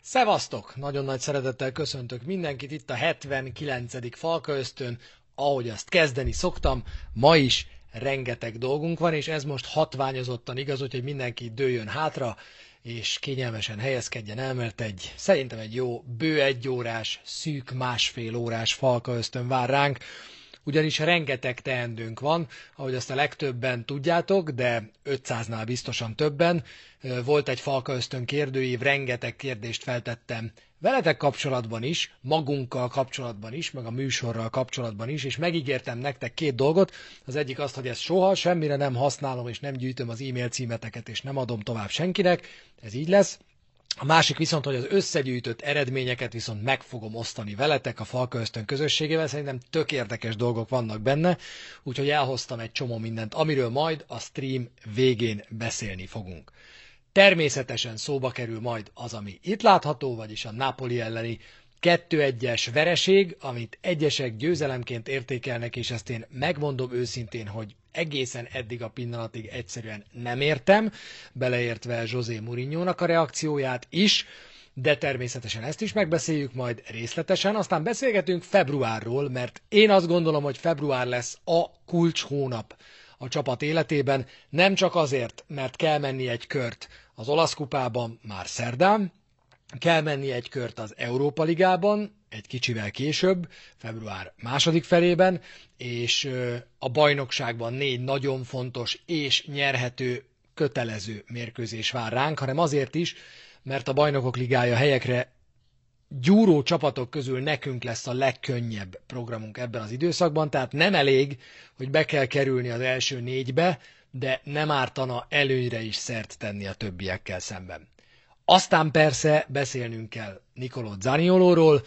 Szevasztok! Nagyon nagy szeretettel köszöntök mindenkit itt a 79. Falka ahogy azt kezdeni szoktam, ma is rengeteg dolgunk van, és ez most hatványozottan igaz, hogy mindenki dőjön hátra, és kényelmesen helyezkedjen el, mert egy, szerintem egy jó, bő egy órás, szűk másfél órás Falka Ösztön vár ránk, ugyanis rengeteg teendőnk van, ahogy azt a legtöbben tudjátok, de 500-nál biztosan többen. Volt egy Falka Ösztön kérdőív, rengeteg kérdést feltettem veletek kapcsolatban is, magunkkal kapcsolatban is, meg a műsorral kapcsolatban is, és megígértem nektek két dolgot. Az egyik az, hogy ezt soha semmire nem használom, és nem gyűjtöm az e-mail címeteket, és nem adom tovább senkinek. Ez így lesz. A másik viszont, hogy az összegyűjtött eredményeket viszont meg fogom osztani veletek a Falka közösségével, szerintem tök érdekes dolgok vannak benne, úgyhogy elhoztam egy csomó mindent, amiről majd a stream végén beszélni fogunk. Természetesen szóba kerül majd az, ami itt látható, vagyis a Napoli elleni 2-1-es vereség, amit egyesek győzelemként értékelnek, és ezt én megmondom őszintén, hogy egészen eddig a pillanatig egyszerűen nem értem, beleértve José mourinho a reakcióját is, de természetesen ezt is megbeszéljük majd részletesen, aztán beszélgetünk februárról, mert én azt gondolom, hogy február lesz a kulcs hónap a csapat életében, nem csak azért, mert kell menni egy kört az olasz kupában már szerdán, kell menni egy kört az Európa Ligában, egy kicsivel később, február második felében, és a bajnokságban négy nagyon fontos és nyerhető kötelező mérkőzés vár ránk, hanem azért is, mert a bajnokok ligája helyekre gyúró csapatok közül nekünk lesz a legkönnyebb programunk ebben az időszakban, tehát nem elég, hogy be kell kerülni az első négybe, de nem ártana előnyre is szert tenni a többiekkel szemben. Aztán persze beszélnünk kell Nicolò Zaniolóról,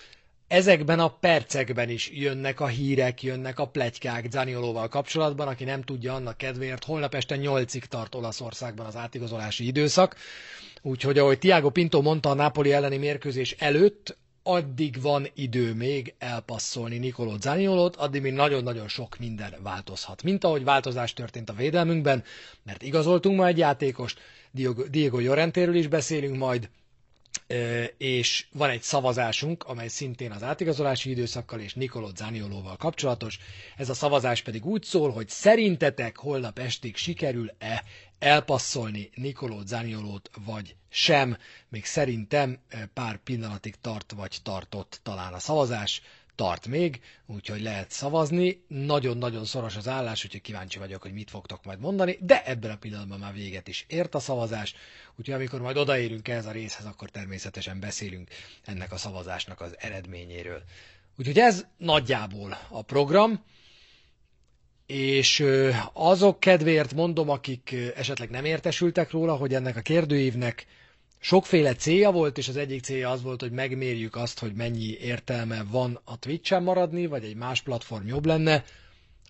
ezekben a percekben is jönnek a hírek, jönnek a plegykák Zaniolóval kapcsolatban, aki nem tudja annak kedvéért, holnap este 8-ig tart Olaszországban az átigazolási időszak. Úgyhogy ahogy Tiago Pinto mondta a Napoli elleni mérkőzés előtt, addig van idő még elpasszolni Nicolò Zaniolót, addig még nagyon-nagyon sok minden változhat. Mint ahogy változás történt a védelmünkben, mert igazoltunk ma egy játékost, Diego, Diego Llorentéről is beszélünk majd, és van egy szavazásunk, amely szintén az átigazolási időszakkal és Nicolò Zaniolóval kapcsolatos. Ez a szavazás pedig úgy szól, hogy szerintetek holnap estig sikerül-e elpasszolni Nicolò Zaniolót, vagy sem. Még szerintem pár pillanatig tart, vagy tartott talán a szavazás tart még, úgyhogy lehet szavazni. Nagyon-nagyon szoros az állás, úgyhogy kíváncsi vagyok, hogy mit fogtok majd mondani, de ebben a pillanatban már véget is ért a szavazás, úgyhogy amikor majd odaérünk ehhez a részhez, akkor természetesen beszélünk ennek a szavazásnak az eredményéről. Úgyhogy ez nagyjából a program, és azok kedvéért mondom, akik esetleg nem értesültek róla, hogy ennek a kérdőívnek Sokféle célja volt, és az egyik célja az volt, hogy megmérjük azt, hogy mennyi értelme van a Twitch-en maradni, vagy egy más platform jobb lenne.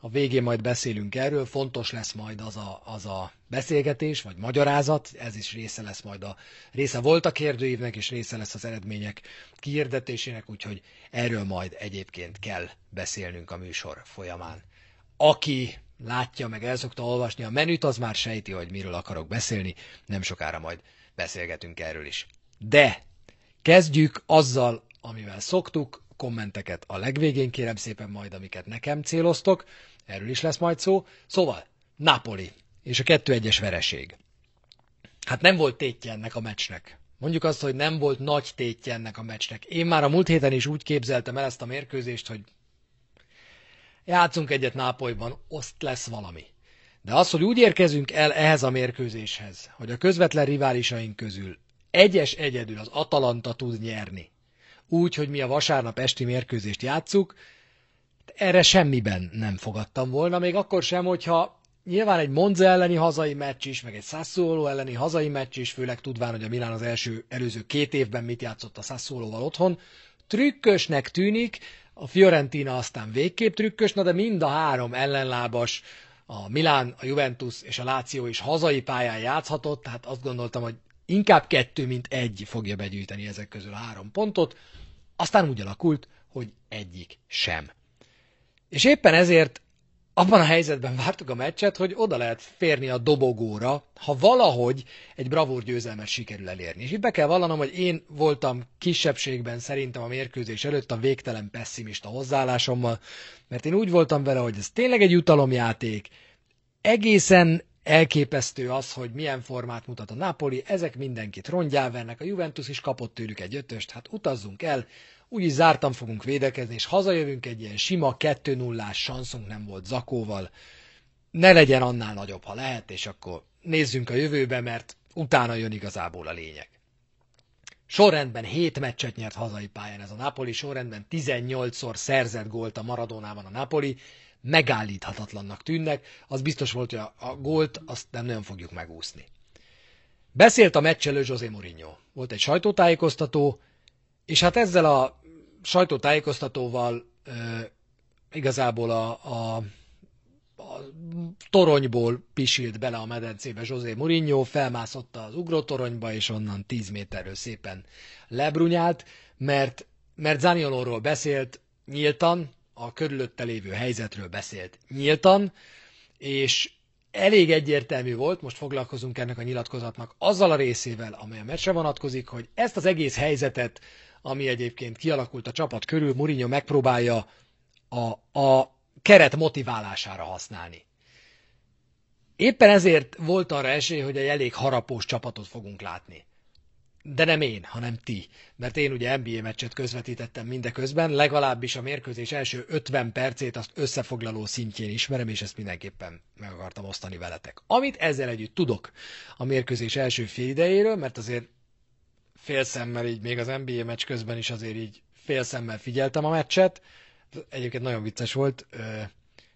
A végén majd beszélünk erről, fontos lesz majd az a, az a beszélgetés, vagy magyarázat, ez is része lesz majd a része volt a kérdőívnek, és része lesz az eredmények kiirdetésének, úgyhogy erről majd egyébként kell beszélnünk a műsor folyamán. Aki látja, meg el szokta olvasni a menüt, az már sejti, hogy miről akarok beszélni, nem sokára majd beszélgetünk erről is. De kezdjük azzal, amivel szoktuk, kommenteket a legvégén kérem szépen majd, amiket nekem céloztok, erről is lesz majd szó. Szóval, Napoli és a 2-1-es vereség. Hát nem volt tétje ennek a meccsnek. Mondjuk azt, hogy nem volt nagy tétje ennek a meccsnek. Én már a múlt héten is úgy képzeltem el ezt a mérkőzést, hogy játszunk egyet Nápolyban, azt lesz valami. De az, hogy úgy érkezünk el ehhez a mérkőzéshez, hogy a közvetlen riválisaink közül egyes egyedül az Atalanta tud nyerni, úgy, hogy mi a vasárnap esti mérkőzést játszuk, erre semmiben nem fogadtam volna, még akkor sem, hogyha nyilván egy Monza elleni hazai meccs is, meg egy Sassuolo elleni hazai meccs is, főleg tudván, hogy a Milán az első előző két évben mit játszott a Sassuoloval otthon, trükkösnek tűnik, a Fiorentina aztán végképp trükkös, na de mind a három ellenlábas, a Milán, a Juventus és a Láció is hazai pályán játszhatott, tehát azt gondoltam, hogy inkább kettő, mint egy fogja begyűjteni ezek közül három pontot, aztán úgy alakult, hogy egyik sem. És éppen ezért abban a helyzetben vártuk a meccset, hogy oda lehet férni a dobogóra, ha valahogy egy bravúr győzelmet sikerül elérni. És itt be kell vallanom, hogy én voltam kisebbségben szerintem a mérkőzés előtt a végtelen pessimista hozzáállásommal, mert én úgy voltam vele, hogy ez tényleg egy jutalomjáték, egészen elképesztő az, hogy milyen formát mutat a Napoli, ezek mindenkit rongyá vernek, a Juventus is kapott tőlük egy ötöst, hát utazzunk el, úgyis zártan fogunk védekezni, és hazajövünk egy ilyen sima 2 0 sanszunk nem volt Zakóval. Ne legyen annál nagyobb, ha lehet, és akkor nézzünk a jövőbe, mert utána jön igazából a lényeg. Sorrendben 7 meccset nyert hazai pályán ez a Napoli, sorrendben 18-szor szerzett gólt a Maradónában a Napoli, megállíthatatlannak tűnnek, az biztos volt, hogy a, a gólt azt nem nagyon fogjuk megúszni. Beszélt a meccselő José Mourinho. Volt egy sajtótájékoztató, és hát ezzel a sajtótájékoztatóval igazából a, a, a toronyból pisilt bele a medencébe José Mourinho, felmászott az ugrótoronyba, és onnan 10 méterről szépen lebrunyált, mert, mert Zaniolóról beszélt nyíltan, a körülötte lévő helyzetről beszélt nyíltan, és elég egyértelmű volt, most foglalkozunk ennek a nyilatkozatnak azzal a részével, amely a meccsre vonatkozik, hogy ezt az egész helyzetet ami egyébként kialakult a csapat körül, Mourinho megpróbálja a, a keret motiválására használni. Éppen ezért volt arra esély, hogy egy elég harapós csapatot fogunk látni. De nem én, hanem ti. Mert én ugye NBA meccset közvetítettem mindeközben, legalábbis a mérkőzés első 50 percét azt összefoglaló szintjén ismerem, és ezt mindenképpen meg akartam osztani veletek. Amit ezzel együtt tudok a mérkőzés első fél idejéről, mert azért félszemmel így még az NBA meccs közben is azért így félszemmel figyeltem a meccset. Egyébként nagyon vicces volt.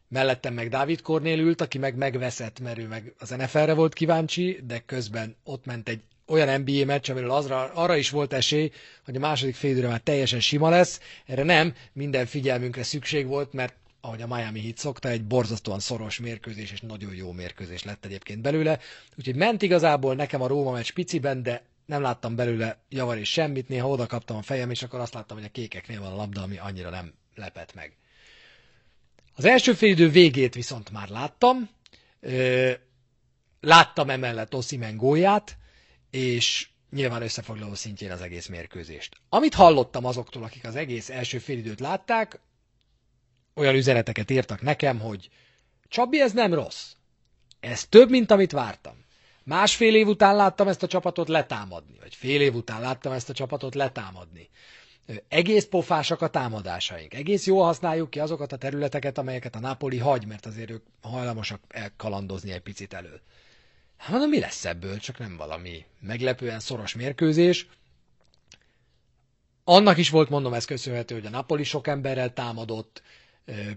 Mellettem meg Dávid Kornél ült, aki meg megveszett, mert ő meg az NFL-re volt kíváncsi, de közben ott ment egy olyan NBA meccs, amiről azra, arra is volt esély, hogy a második félidőre már teljesen sima lesz. Erre nem, minden figyelmünkre szükség volt, mert ahogy a Miami Heat szokta, egy borzasztóan szoros mérkőzés, és nagyon jó mérkőzés lett egyébként belőle. Úgyhogy ment igazából nekem a Róma meccs piciben, de nem láttam belőle javar és semmit, néha oda kaptam a fejem, és akkor azt láttam, hogy a kékeknél van a labda, ami annyira nem lepett meg. Az első félidő végét viszont már láttam, láttam emellett Oszimen gólját, és nyilván összefoglaló szintjén az egész mérkőzést. Amit hallottam azoktól, akik az egész első félidőt látták, olyan üzeneteket írtak nekem, hogy Csabi, ez nem rossz. Ez több, mint amit vártam. Másfél év után láttam ezt a csapatot letámadni, vagy fél év után láttam ezt a csapatot letámadni. Egész pofásak a támadásaink. Egész jól használjuk ki azokat a területeket, amelyeket a Napoli hagy, mert azért ők hajlamosak elkalandozni egy picit elő. Hát mondom, mi lesz ebből? Csak nem valami meglepően szoros mérkőzés. Annak is volt, mondom, ez köszönhető, hogy a Napoli sok emberrel támadott,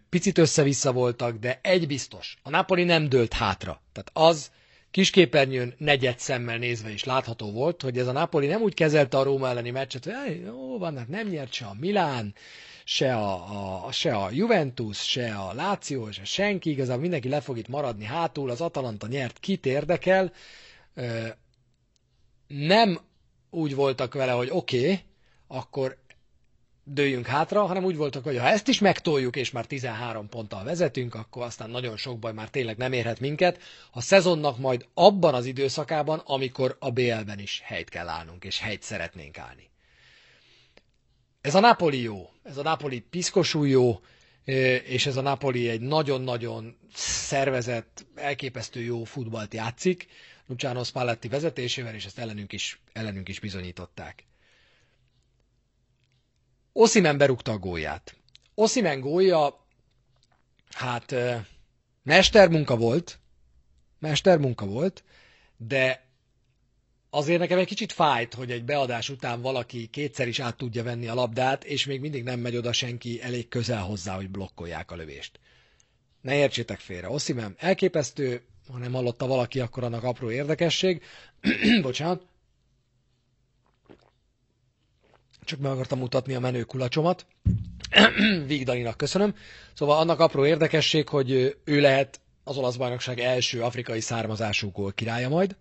picit össze-vissza voltak, de egy biztos, a Napoli nem dőlt hátra. Tehát az, kisképernyőn negyed szemmel nézve is látható volt, hogy ez a Napoli nem úgy kezelte a Róma elleni meccset, hogy jó hát nem nyert se a Milán, se a, a, se a Juventus, se a Láció, se senki, igazából mindenki le fog itt maradni hátul, az Atalanta nyert, kit érdekel. Nem úgy voltak vele, hogy oké, okay, akkor dőjünk hátra, hanem úgy voltak, hogy ha ezt is megtoljuk, és már 13 ponttal vezetünk, akkor aztán nagyon sok baj már tényleg nem érhet minket. A szezonnak majd abban az időszakában, amikor a BL-ben is helyt kell állnunk, és helyt szeretnénk állni. Ez a Napoli jó, ez a Napoli piszkosú jó, és ez a Napoli egy nagyon-nagyon szervezett, elképesztő jó futballt játszik, Luciano Spalletti vezetésével, és ezt ellenünk is, ellenünk is bizonyították. Oszimen berúgta a gólját. Oszimen gólja, hát mestermunka volt, mestermunka volt, de azért nekem egy kicsit fájt, hogy egy beadás után valaki kétszer is át tudja venni a labdát, és még mindig nem megy oda senki elég közel hozzá, hogy blokkolják a lövést. Ne értsétek félre, Oszimen elképesztő, ha nem hallotta valaki, akkor annak apró érdekesség. Bocsánat. Csak meg akartam mutatni a menő kulacsomat. Vigdalinak köszönöm. Szóval annak apró érdekesség, hogy ő lehet az olasz bajnokság első afrikai származású gól királya majd.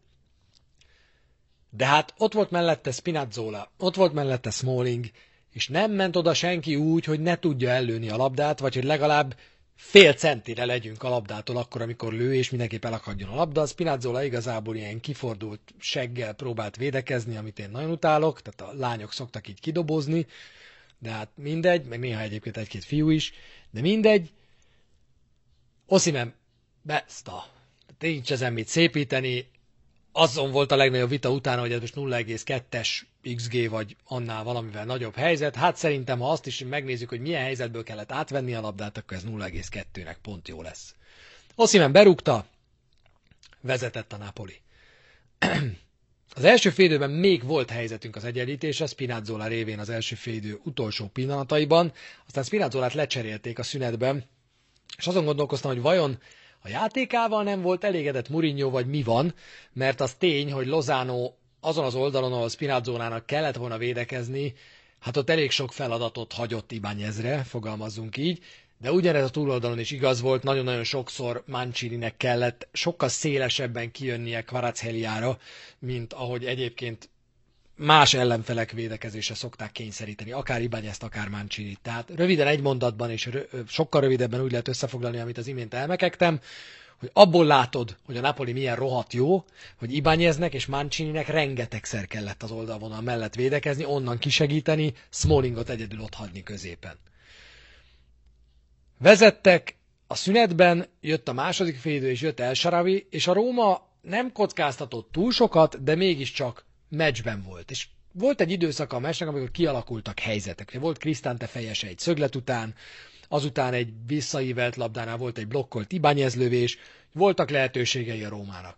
De hát ott volt mellette Spinazzola, ott volt mellette Smalling, és nem ment oda senki úgy, hogy ne tudja ellőni a labdát, vagy hogy legalább fél centire legyünk a labdától akkor, amikor lő, és mindenképp elakadjon a labda. A Spinazzola igazából ilyen kifordult seggel próbált védekezni, amit én nagyon utálok, tehát a lányok szoktak így kidobozni, de hát mindegy, meg néha egyébként egy-két fiú is, de mindegy. Oszimen Besta. Nincs ezen mit szépíteni. Azon volt a legnagyobb vita utána, hogy ez most 0,2-es XG vagy annál valamivel nagyobb helyzet. Hát szerintem, ha azt is megnézzük, hogy milyen helyzetből kellett átvenni a labdát, akkor ez 0,2-nek pont jó lesz. Oszimen berúgta, vezetett a Napoli. Az első félidőben még volt helyzetünk az egyenlítésre, Spinazzola révén az első félidő utolsó pillanataiban, aztán Spinazzolát lecserélték a szünetben, és azon gondolkoztam, hogy vajon a játékával nem volt elégedett Mourinho, vagy mi van, mert az tény, hogy Lozano azon az oldalon, ahol Spinazzónának kellett volna védekezni, hát ott elég sok feladatot hagyott Ibányezre, fogalmazzunk így, de ugyanez a túloldalon is igaz volt, nagyon-nagyon sokszor Mancininek kellett sokkal szélesebben kijönnie Kvaratskhelia-ra, mint ahogy egyébként más ellenfelek védekezése szokták kényszeríteni, akár Ibányezt, akár Mancini. Tehát röviden egy mondatban és sokkal rövidebben úgy lehet összefoglalni, amit az imént elmekektem, hogy abból látod, hogy a Napoli milyen rohadt jó, hogy Ibányeznek és Mancininek rengetegszer kellett az oldalvonal mellett védekezni, onnan kisegíteni, Smallingot egyedül ott hagyni középen. Vezettek, a szünetben jött a második félidő, és jött El Sharawi, és a Róma nem kockáztatott túl sokat, de mégiscsak meccsben volt. És volt egy időszaka a meccsnek, amikor kialakultak helyzetek. Volt Krisztánte fejese egy szöglet után, azután egy visszaívelt labdánál volt egy blokkolt ibányezlövés, voltak lehetőségei a Rómának.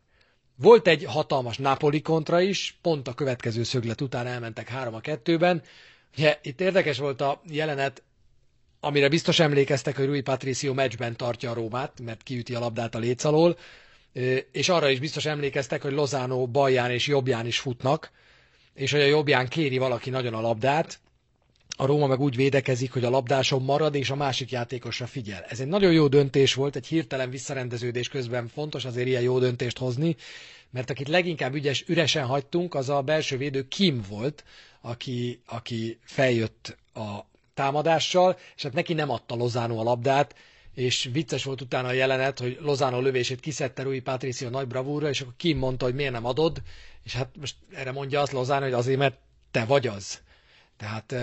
Volt egy hatalmas Napoli kontra is, pont a következő szöglet után elmentek 3 a 2-ben. Ugye, itt érdekes volt a jelenet, amire biztos emlékeztek, hogy Rui Patricio meccsben tartja a Rómát, mert kiüti a labdát a léc alól, és arra is biztos emlékeztek, hogy Lozano balján és jobbján is futnak, és hogy a jobbján kéri valaki nagyon a labdát, a Róma meg úgy védekezik, hogy a labdáson marad, és a másik játékosra figyel. Ez egy nagyon jó döntés volt, egy hirtelen visszarendeződés közben fontos azért ilyen jó döntést hozni, mert akit leginkább ügyes, üresen hagytunk, az a belső védő Kim volt, aki, aki feljött a támadással, és hát neki nem adta Lozano a labdát, és vicces volt utána a jelenet, hogy Lozano lövését kiszedte Rui Patricio nagy bravúra, és akkor Kim mondta, hogy miért nem adod, és hát most erre mondja azt Lozano, hogy azért, mert te vagy az. Tehát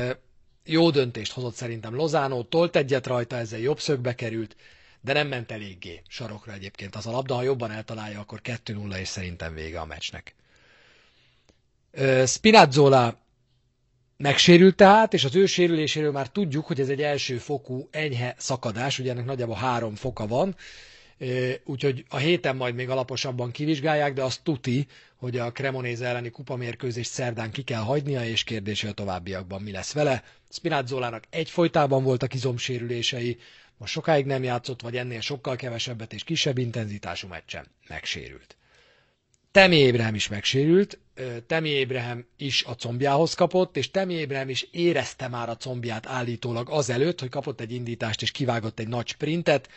jó döntést hozott szerintem Lozano, tolt egyet rajta, ezzel jobb szögbe került, de nem ment eléggé sarokra egyébként az a labda, ha jobban eltalálja, akkor 2-0 és szerintem vége a meccsnek. Spinazzola megsérült tehát, és az ő sérüléséről már tudjuk, hogy ez egy első fokú enyhe szakadás, ugye ennek nagyjából három foka van, úgyhogy a héten majd még alaposabban kivizsgálják, de azt tuti, hogy a Cremonéze elleni kupamérkőzést szerdán ki kell hagynia, és kérdés, a továbbiakban mi lesz vele. Spinazzolának egyfolytában voltak izomsérülései, most sokáig nem játszott, vagy ennél sokkal kevesebbet és kisebb intenzitású meccsen megsérült. Temi Ébrahim is megsérült, Temi Ébrahim is a combjához kapott, és Temi Ébrahim is érezte már a combját állítólag azelőtt, hogy kapott egy indítást és kivágott egy nagy sprintet,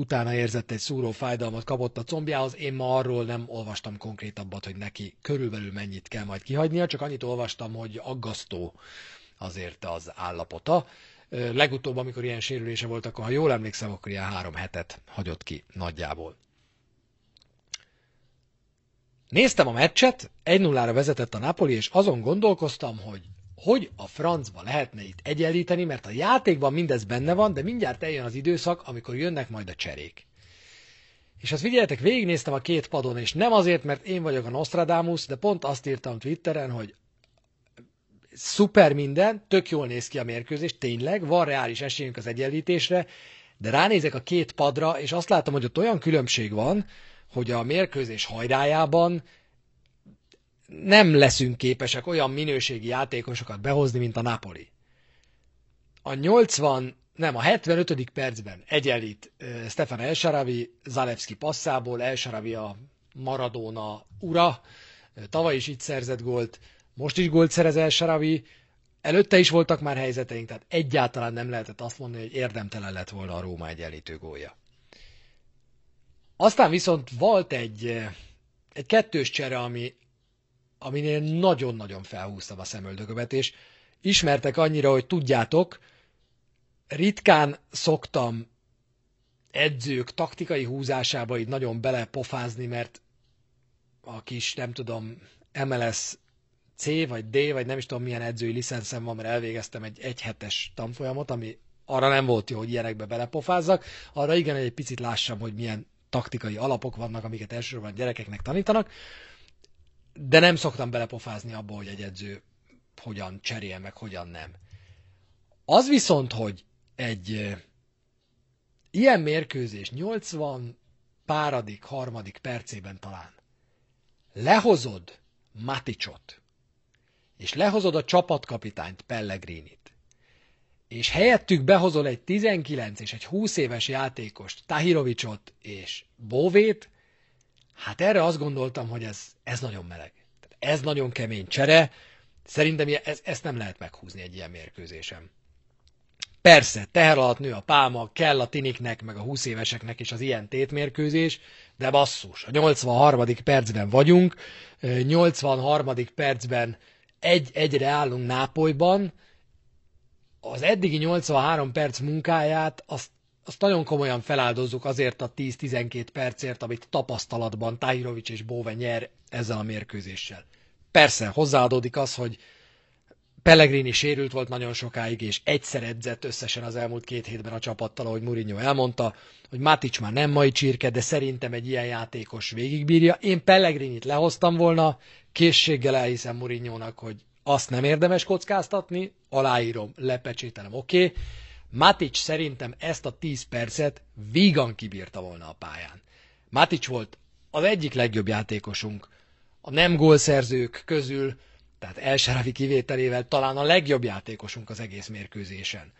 utána érzett egy szúró fájdalmat, kapott a combjához. Én ma arról nem olvastam konkrétabbat, hogy neki körülbelül mennyit kell majd kihagynia, csak annyit olvastam, hogy aggasztó azért az állapota. Legutóbb, amikor ilyen sérülése volt, akkor ha jól emlékszem, akkor ilyen három hetet hagyott ki nagyjából. Néztem a meccset, 1-0-ra vezetett a Napoli, és azon gondolkoztam, hogy hogy a francba lehetne itt egyenlíteni, mert a játékban mindez benne van, de mindjárt eljön az időszak, amikor jönnek majd a cserék. És azt figyeljetek, végignéztem a két padon, és nem azért, mert én vagyok a Nostradamus, de pont azt írtam Twitteren, hogy szuper minden, tök jól néz ki a mérkőzés, tényleg, van reális esélyünk az egyenlítésre, de ránézek a két padra, és azt látom, hogy ott olyan különbség van, hogy a mérkőzés hajrájában nem leszünk képesek olyan minőségi játékosokat behozni, mint a Napoli. A 80, nem, a 75. percben egyenlít Stefan Elsaravi Zalewski passzából, Elsaravi a Maradona ura, tavaly is itt szerzett gólt, most is gólt szerez Elsaravi, előtte is voltak már helyzeteink, tehát egyáltalán nem lehetett azt mondani, hogy érdemtelen lett volna a Róma egyenlítő gólja. Aztán viszont volt egy, egy kettős csere, ami, aminél nagyon-nagyon felhúztam a szemöldökömet, és ismertek annyira, hogy tudjátok, ritkán szoktam edzők taktikai húzásába így nagyon belepofázni, mert a kis, nem tudom, MLS C vagy D, vagy nem is tudom milyen edzői licenszem van, mert elvégeztem egy egyhetes tanfolyamot, ami arra nem volt jó, hogy ilyenekbe belepofázzak, arra igen, hogy egy picit lássam, hogy milyen taktikai alapok vannak, amiket elsősorban gyerekeknek tanítanak, de nem szoktam belepofázni abba, hogy egy edző hogyan cserél, meg hogyan nem. Az viszont, hogy egy ilyen mérkőzés 80 páradik, harmadik percében talán lehozod Maticsot, és lehozod a csapatkapitányt Pellegrinit, és helyettük behozol egy 19 és egy 20 éves játékost, Tahirovicsot és Bóvét, hát erre azt gondoltam, hogy ez, ez nagyon meleg. Ez nagyon kemény csere, szerintem ez, nem lehet meghúzni egy ilyen mérkőzésen. Persze, teher alatt nő a pálma, kell a tiniknek, meg a 20 éveseknek is az ilyen tétmérkőzés, de basszus, a 83. percben vagyunk, 83. percben egy-egyre állunk Nápolyban, az eddigi 83 perc munkáját azt, azt nagyon komolyan feláldozzuk azért a 10-12 percért, amit tapasztalatban Tahirovics és Bóve nyer ezzel a mérkőzéssel. Persze, hozzáadódik az, hogy Pellegrini sérült volt nagyon sokáig, és egyszer edzett összesen az elmúlt két hétben a csapattal, ahogy Mourinho elmondta, hogy Matic már nem mai csirke, de szerintem egy ilyen játékos végigbírja. Én Pellegrinit lehoztam volna, készséggel elhiszem Mourinho-nak, hogy azt nem érdemes kockáztatni, aláírom, lepecsételem, oké. Okay. Matic szerintem ezt a 10 percet vígan kibírta volna a pályán. Matic volt az egyik legjobb játékosunk a nem gólszerzők közül, tehát Elseravi kivételével talán a legjobb játékosunk az egész mérkőzésen.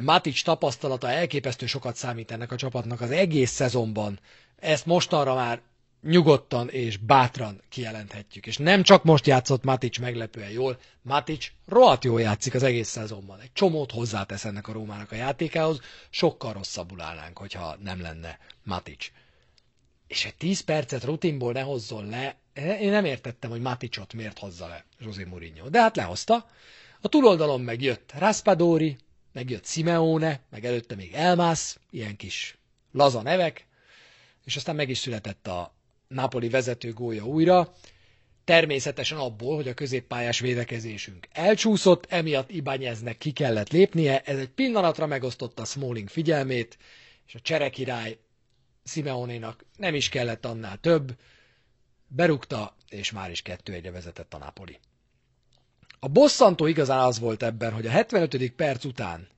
Matic tapasztalata elképesztő sokat számít ennek a csapatnak az egész szezonban. Ezt mostanra már nyugodtan és bátran kijelenthetjük. És nem csak most játszott Matic meglepően jól, Matic rohadt jól játszik az egész szezonban. Egy csomót hozzátesz ennek a Rómának a játékához, sokkal rosszabbul állnánk, hogyha nem lenne Matic. És egy 10 percet rutinból ne hozzon le, én nem értettem, hogy Maticot miért hozza le José Mourinho. De hát lehozta. A túloldalon megjött Raspadori, megjött Simeone, meg előtte még Elmász, ilyen kis laza nevek, és aztán meg is született a Napoli vezető gólya újra, természetesen abból, hogy a középpályás védekezésünk elcsúszott, emiatt Ibányeznek ki kellett lépnie, ez egy pillanatra megosztotta Smalling figyelmét, és a cserekirály Simeonénak nem is kellett annál több, berúgta, és már is kettő egyre vezetett a Napoli. A bosszantó igazán az volt ebben, hogy a 75. perc után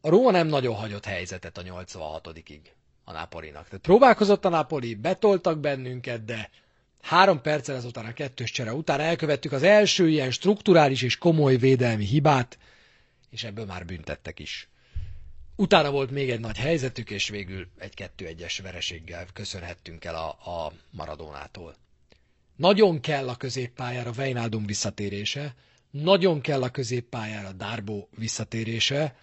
a Róma nem nagyon hagyott helyzetet a 86-ig a Napolinak. Tehát próbálkozott a Napoli, betoltak bennünket, de három perccel ezután a kettős csere után elkövettük az első ilyen strukturális és komoly védelmi hibát, és ebből már büntettek is. Utána volt még egy nagy helyzetük, és végül egy kettő egyes vereséggel köszönhettünk el a, a Maradónától. Nagyon kell a középpályára Weinaldum visszatérése, nagyon kell a középpályára Darbo visszatérése,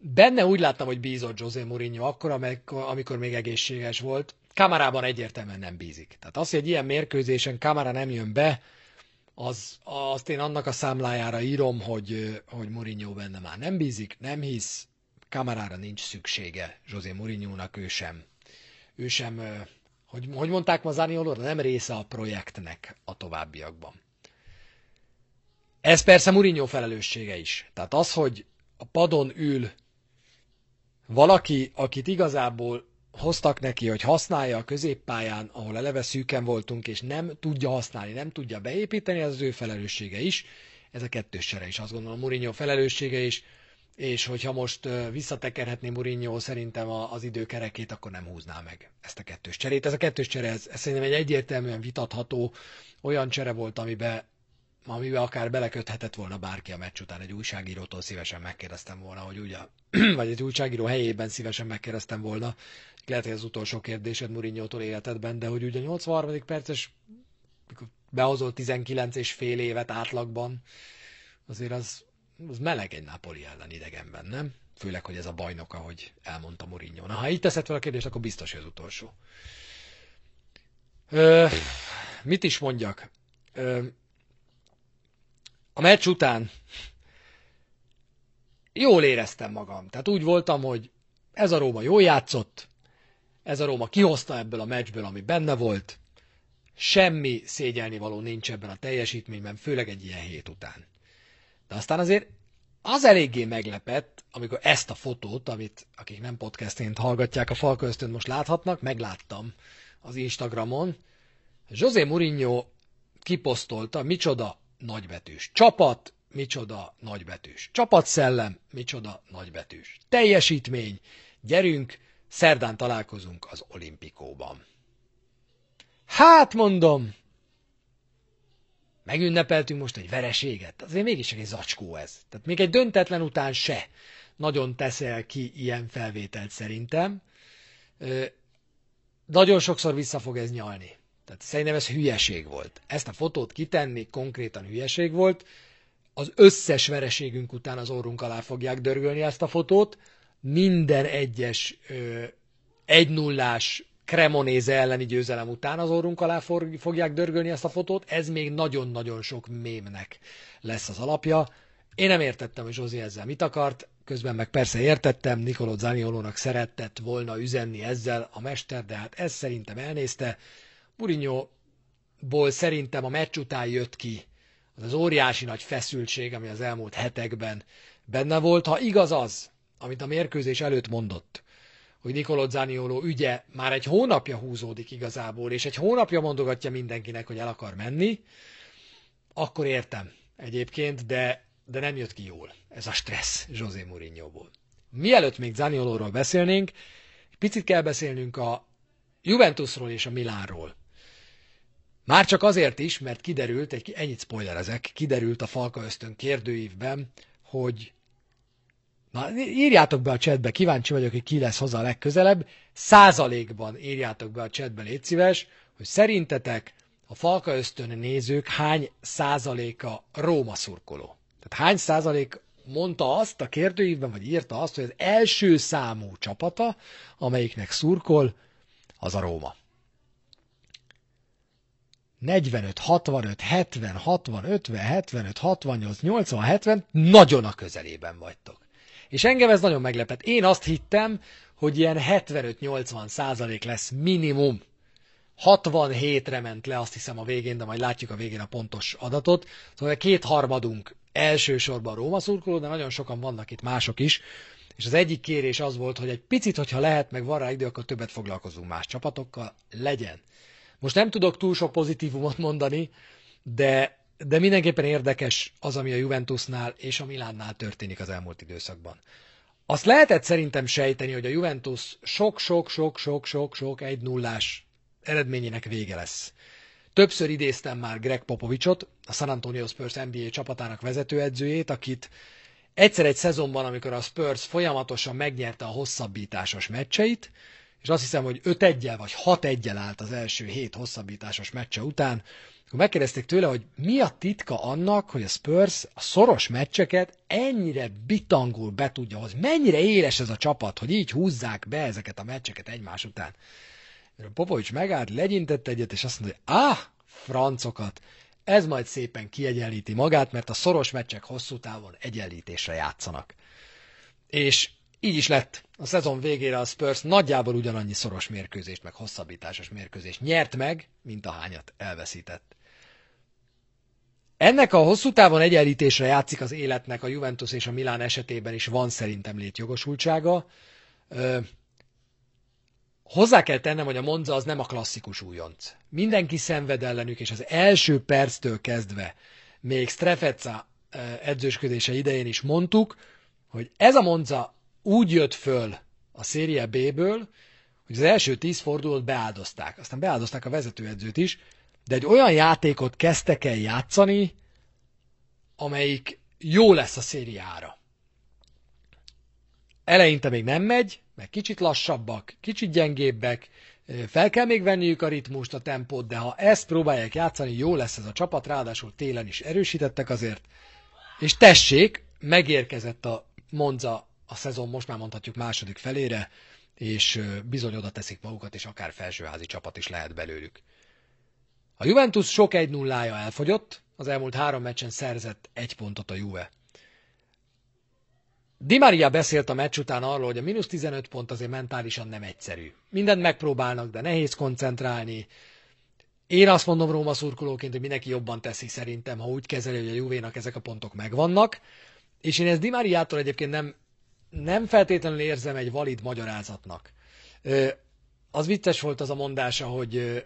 Benne úgy láttam, hogy bízott José Mourinho akkor, amikor még egészséges volt. Kamarában egyértelműen nem bízik. Tehát az, hogy egy ilyen mérkőzésen Kamara nem jön be, az, azt én annak a számlájára írom, hogy, hogy Mourinho benne már nem bízik, nem hisz, Kamarára nincs szüksége José Mourinho-nak, ő sem, ő sem, hogy, hogy mondták ma Zaniolóra, nem része a projektnek a továbbiakban. Ez persze Mourinho felelőssége is. Tehát az, hogy a padon ül valaki, akit igazából hoztak neki, hogy használja a középpályán, ahol eleve szűken voltunk, és nem tudja használni, nem tudja beépíteni, ez az ő felelőssége is. Ez a kettős sere is, azt gondolom, Mourinho felelőssége is, és hogyha most visszatekerhetné Mourinho szerintem az időkerekét, akkor nem húzná meg ezt a kettős cserét. Ez a kettős csere, ez, ez szerintem egy egyértelműen vitatható olyan csere volt, amiben amiben akár beleköthetett volna bárki a meccs után. Egy újságírótól szívesen megkérdeztem volna, hogy ugye, vagy egy újságíró helyében szívesen megkérdeztem volna, lehet, hogy az utolsó kérdésed Murinyótól életedben, de hogy ugye 83. perces behozol 19 és fél évet átlagban, azért az, az meleg egy Napoli ellen idegenben, nem? Főleg, hogy ez a bajnok, ahogy elmondta Mourinho. Na, ha így teszed fel a kérdést, akkor biztos, hogy az utolsó. Ö, mit is mondjak? Ö, a meccs után jól éreztem magam. Tehát úgy voltam, hogy Ez a Róma jól játszott, ez a Róma kihozta ebből a meccsből, ami benne volt, semmi szégyelni való nincs ebben a teljesítményben, főleg egy ilyen hét után. De aztán azért az eléggé meglepett, amikor ezt a fotót, amit akik nem podcastként hallgatják a Falköztön most láthatnak, megláttam az Instagramon. José Mourinho kiposztolta, micsoda nagybetűs csapat, micsoda nagybetűs csapatszellem, micsoda nagybetűs teljesítmény, gyerünk, szerdán találkozunk az olimpikóban. Hát mondom, megünnepeltünk most egy vereséget, azért mégis egy zacskó ez. Tehát még egy döntetlen után se nagyon teszel ki ilyen felvételt szerintem. Ö, nagyon sokszor vissza fog ez nyalni. Tehát szerintem ez hülyeség volt. Ezt a fotót kitenni konkrétan hülyeség volt. Az összes vereségünk után az orrunk alá fogják dörgölni ezt a fotót. Minden egyes ö, egy nullás Cremonéze elleni győzelem után az orrunk alá fogják dörgölni ezt a fotót, ez még nagyon-nagyon sok mémnek lesz az alapja. Én nem értettem, hogy Zsozi ezzel mit akart, közben meg persze értettem, Nicolò Zaniolónak szeretett volna üzenni ezzel a mester, de hát ez szerintem elnézte. Mourinho-ból szerintem a meccs után jött ki az az óriási nagy feszültség, ami az elmúlt hetekben benne volt. Ha igaz az, amit a mérkőzés előtt mondott, hogy Nicolò Zanioló ügye már egy hónapja húzódik igazából, és egy hónapja mondogatja mindenkinek, hogy el akar menni, akkor értem egyébként, de, de nem jött ki jól ez a stressz José Mourinho-ból. Mielőtt még Zaniolóról beszélnénk, picit kell beszélnünk a Juventusról és a Milánról. Már csak azért is, mert kiderült, egy, ennyit spoilerezek, kiderült a Falka Ösztön kérdőívben, hogy Na, írjátok be a chatbe, kíváncsi vagyok, hogy ki lesz hozzá a legközelebb. Százalékban írjátok be a chatbe, légy szíves, hogy szerintetek a Falka ösztön nézők hány százaléka Róma szurkoló. Tehát hány százalék mondta azt a kérdőívben, vagy írta azt, hogy az első számú csapata, amelyiknek szurkol, az a Róma. 45, 65, 70, 60, 50, 75, 68, 80, 70, nagyon a közelében vagytok. És engem ez nagyon meglepett. Én azt hittem, hogy ilyen 75-80 százalék lesz minimum. 67-re ment le azt hiszem a végén, de majd látjuk a végén a pontos adatot. Szóval kétharmadunk elsősorban Róma szurkoló, de nagyon sokan vannak itt mások is. És az egyik kérés az volt, hogy egy picit, hogyha lehet, meg van rá idő, akkor többet foglalkozunk más csapatokkal, legyen. Most nem tudok túl sok pozitívumot mondani, de de mindenképpen érdekes az, ami a Juventusnál és a Milánnál történik az elmúlt időszakban. Azt lehetett szerintem sejteni, hogy a Juventus sok-sok-sok-sok-sok-sok egy nullás eredményének vége lesz. Többször idéztem már Greg Popovicsot, a San Antonio Spurs NBA csapatának vezetőedzőjét, akit egyszer egy szezonban, amikor a Spurs folyamatosan megnyerte a hosszabbításos meccseit, és azt hiszem, hogy 5 1 vagy 6 1 állt az első hét hosszabbításos meccse után, akkor megkérdezték tőle, hogy mi a titka annak, hogy a Spurs a szoros meccseket ennyire bitangul be tudja hozni. Mennyire éles ez a csapat, hogy így húzzák be ezeket a meccseket egymás után. Popovics megállt, legyintett egyet, és azt mondta, hogy ah, francokat, ez majd szépen kiegyenlíti magát, mert a szoros meccsek hosszú távon egyenlítésre játszanak. És így is lett. A szezon végére a Spurs nagyjából ugyanannyi szoros mérkőzést, meg hosszabbításos mérkőzést nyert meg, mint a hányat elveszített. Ennek a hosszú távon egyenlítésre játszik az életnek a Juventus és a Milán esetében is van szerintem létjogosultsága. Ö, hozzá kell tennem, hogy a Monza az nem a klasszikus újonc. Mindenki szenved ellenük, és az első perctől kezdve, még Strefezza edzősködése idején is mondtuk, hogy ez a Monza úgy jött föl a Serie B-ből, hogy az első tíz fordulót beáldozták. Aztán beáldozták a vezetőedzőt is, de egy olyan játékot kezdtek el játszani, amelyik jó lesz a szériára. Eleinte még nem megy, meg kicsit lassabbak, kicsit gyengébbek, fel kell még venniük a ritmust, a tempót, de ha ezt próbálják játszani, jó lesz ez a csapat, ráadásul télen is erősítettek azért, és tessék, megérkezett a Monza a szezon most már mondhatjuk második felére, és bizony oda teszik magukat, és akár felsőházi csapat is lehet belőlük. A Juventus sok egy nullája elfogyott, az elmúlt három meccsen szerzett egy pontot a Juve. Di Maria beszélt a meccs után arról, hogy a mínusz 15 pont azért mentálisan nem egyszerű. Mindent megpróbálnak, de nehéz koncentrálni. Én azt mondom Róma szurkolóként, hogy mindenki jobban teszi szerintem, ha úgy kezeli, hogy a Juvénak ezek a pontok megvannak. És én ezt Di Mariától egyébként nem, nem feltétlenül érzem egy valid magyarázatnak. Az vicces volt az a mondása, hogy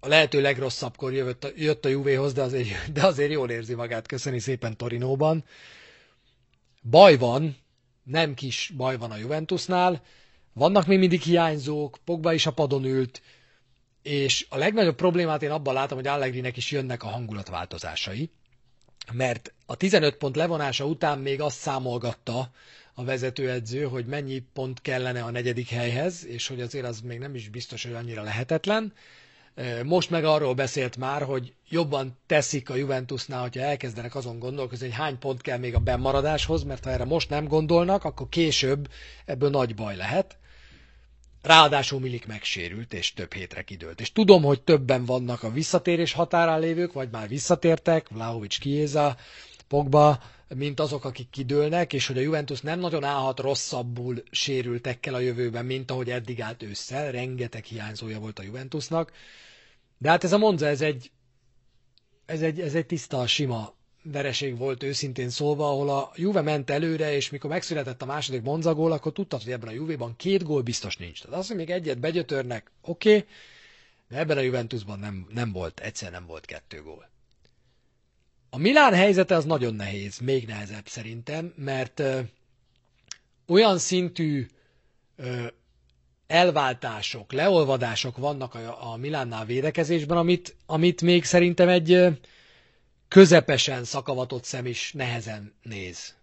a lehető legrosszabbkor jött a, jött a Juvéhoz, de azért, de azért jól érzi magát, köszöni szépen Torinóban. Baj van, nem kis baj van a Juventusnál, vannak még mindig hiányzók, Pogba is a padon ült, és a legnagyobb problémát én abban látom, hogy Allegrinek is jönnek a hangulatváltozásai, mert a 15 pont levonása után még azt számolgatta a vezetőedző, hogy mennyi pont kellene a negyedik helyhez, és hogy azért az még nem is biztos, hogy annyira lehetetlen. Most meg arról beszélt már, hogy jobban teszik a Juventusnál, hogyha elkezdenek azon gondolkozni, hogy hány pont kell még a bennmaradáshoz, mert ha erre most nem gondolnak, akkor később ebből nagy baj lehet. Ráadásul Milik megsérült, és több hétre kidőlt. És tudom, hogy többen vannak a visszatérés határán lévők, vagy már visszatértek, Vlahovics, Kieza, Pogba, mint azok, akik kidőlnek, és hogy a Juventus nem nagyon állhat rosszabbul sérültekkel a jövőben, mint ahogy eddig állt ősszel. Rengeteg hiányzója volt a Juventusnak. De hát ez a Monza, ez egy, ez egy, ez egy tiszta, sima vereség volt őszintén szólva, ahol a Juve ment előre, és mikor megszületett a második Monza gól, akkor tudtad, hogy ebben a Juve-ban két gól biztos nincs. Tehát az, hogy még egyet begyötörnek, oké, okay, de ebben a Juventusban nem, nem volt, egyszer nem volt kettő gól. A Milán helyzete az nagyon nehéz, még nehezebb szerintem, mert ö, olyan szintű ö, elváltások, leolvadások vannak a, a Milánnál védekezésben, amit, amit még szerintem egy ö, közepesen szakavatott szem is nehezen néz.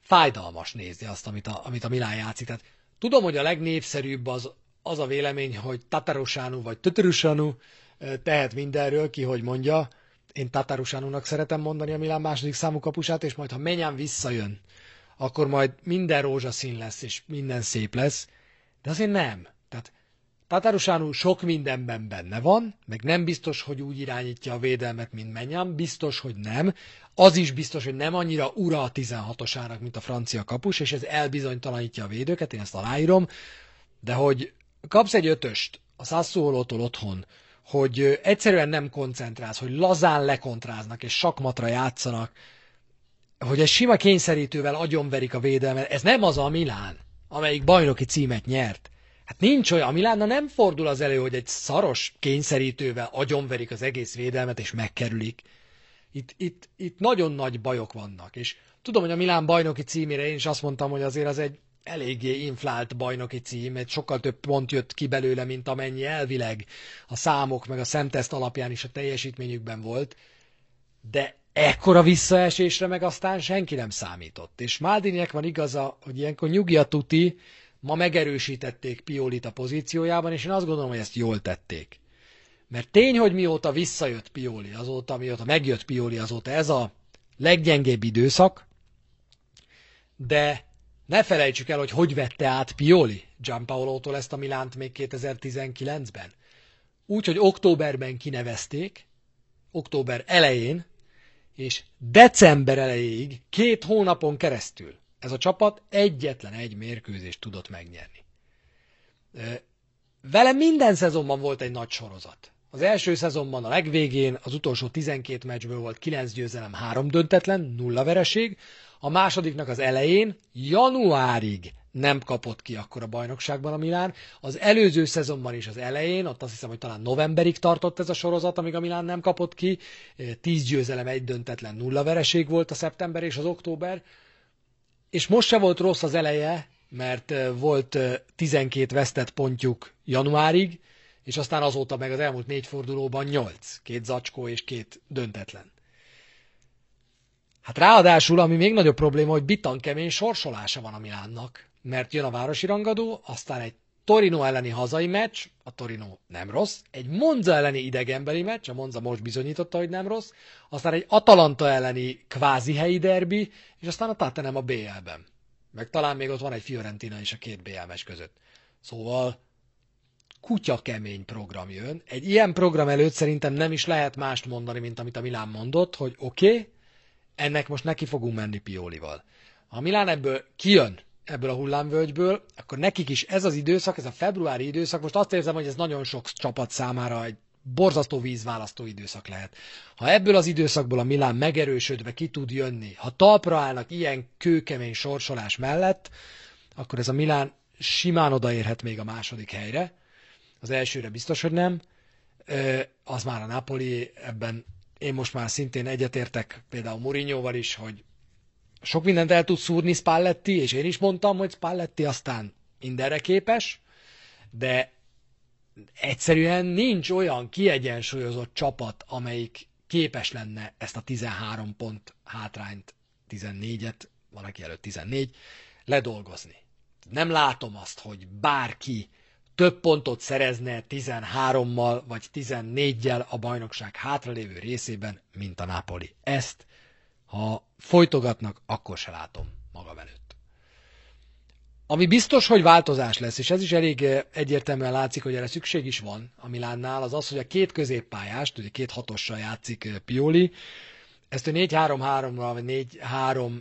Fájdalmas nézni azt, amit a, amit a Milán játszik. Tehát tudom, hogy a legnépszerűbb az, az a vélemény, hogy Tatarusánu vagy Tötörüsánu tehet mindenről, ki hogy mondja, én Tatarusánunak szeretem mondani a Milán második számú kapusát, és majd ha Menyán visszajön, akkor majd minden rózsaszín lesz, és minden szép lesz, de azért nem. Tehát Tatarusánu sok mindenben benne van, meg nem biztos, hogy úgy irányítja a védelmet, mint Menyán, biztos, hogy nem. Az is biztos, hogy nem annyira ura a 16-osának, mint a francia kapus, és ez elbizonytalanítja a védőket, én ezt aláírom, de hogy kapsz egy ötöst a Sassuolótól otthon, hogy egyszerűen nem koncentrálsz, hogy lazán lekontráznak és sakmatra játszanak, hogy egy sima kényszerítővel agyonverik a védelmet, ez nem az a Milán, amelyik bajnoki címet nyert. Hát nincs olyan, a Milánnal nem fordul az elő, hogy egy szaros kényszerítővel agyonverik az egész védelmet és megkerülik. Itt, itt, itt nagyon nagy bajok vannak, és tudom, hogy a Milán bajnoki címére én is azt mondtam, hogy azért az egy eléggé inflált bajnoki cím, egy sokkal több pont jött ki belőle, mint amennyi elvileg a számok meg a szemteszt alapján is a teljesítményükben volt, de ekkora visszaesésre meg aztán senki nem számított. És Maldiniek van igaza, hogy ilyenkor nyugi a tuti, ma megerősítették Piolit a pozíciójában, és én azt gondolom, hogy ezt jól tették. Mert tény, hogy mióta visszajött Pioli, azóta, mióta megjött Pioli, azóta ez a leggyengébb időszak, de ne felejtsük el, hogy hogy vette át Pioli Gianpaolo-tól ezt a Milánt még 2019-ben. Úgy, hogy októberben kinevezték, október elején, és december elejéig, két hónapon keresztül ez a csapat egyetlen egy mérkőzést tudott megnyerni. Vele minden szezonban volt egy nagy sorozat. Az első szezonban a legvégén, az utolsó 12 meccsből volt 9 győzelem, 3 döntetlen, nulla vereség, a másodiknak az elején, januárig nem kapott ki akkor a bajnokságban a Milán. Az előző szezonban is az elején, ott azt hiszem, hogy talán novemberig tartott ez a sorozat, amíg a Milán nem kapott ki. 10 győzelem, egy döntetlen nulla vereség volt a szeptember és az október. És most se volt rossz az eleje, mert volt 12 vesztett pontjuk januárig, és aztán azóta meg az elmúlt négy fordulóban 8, két zacskó és két döntetlen. Hát ráadásul, ami még nagyobb probléma, hogy bitan kemény sorsolása van a Milánnak, mert jön a városi rangadó, aztán egy Torino elleni hazai meccs, a Torino nem rossz, egy Monza elleni idegenbeli meccs, a Monza most bizonyította, hogy nem rossz, aztán egy Atalanta elleni kvázi helyi derbi, és aztán a Tottenham a BL-ben. Meg talán még ott van egy Fiorentina is a két BL meccs között. Szóval kutya kemény program jön. Egy ilyen program előtt szerintem nem is lehet mást mondani, mint amit a Milán mondott, hogy oké, okay, ennek most neki fogunk menni Piolival. Ha Milán ebből kijön, ebből a hullámvölgyből, akkor nekik is ez az időszak, ez a februári időszak, most azt érzem, hogy ez nagyon sok csapat számára egy borzasztó vízválasztó időszak lehet. Ha ebből az időszakból a Milán megerősödve ki tud jönni, ha talpra állnak ilyen kőkemény sorsolás mellett, akkor ez a Milán simán odaérhet még a második helyre. Az elsőre biztos, hogy nem. Az már a Napoli, ebben én most már szintén egyetértek például Mourinhoval is, hogy sok mindent el tud szúrni Spalletti, és én is mondtam, hogy Spalletti aztán mindenre képes, de egyszerűen nincs olyan kiegyensúlyozott csapat, amelyik képes lenne ezt a 13 pont hátrányt, 14-et, van aki előtt 14, ledolgozni. Nem látom azt, hogy bárki több pontot szerezne 13-mal vagy 14-jel a bajnokság hátralévő részében, mint a Napoli. Ezt, ha folytogatnak, akkor se látom magam előtt. Ami biztos, hogy változás lesz, és ez is elég eh, egyértelműen látszik, hogy erre szükség is van a Milánnál, az az, hogy a két középpályást, ugye két hatossal játszik eh, Pioli, ezt ő 4-3-3-ra, vagy 4-3,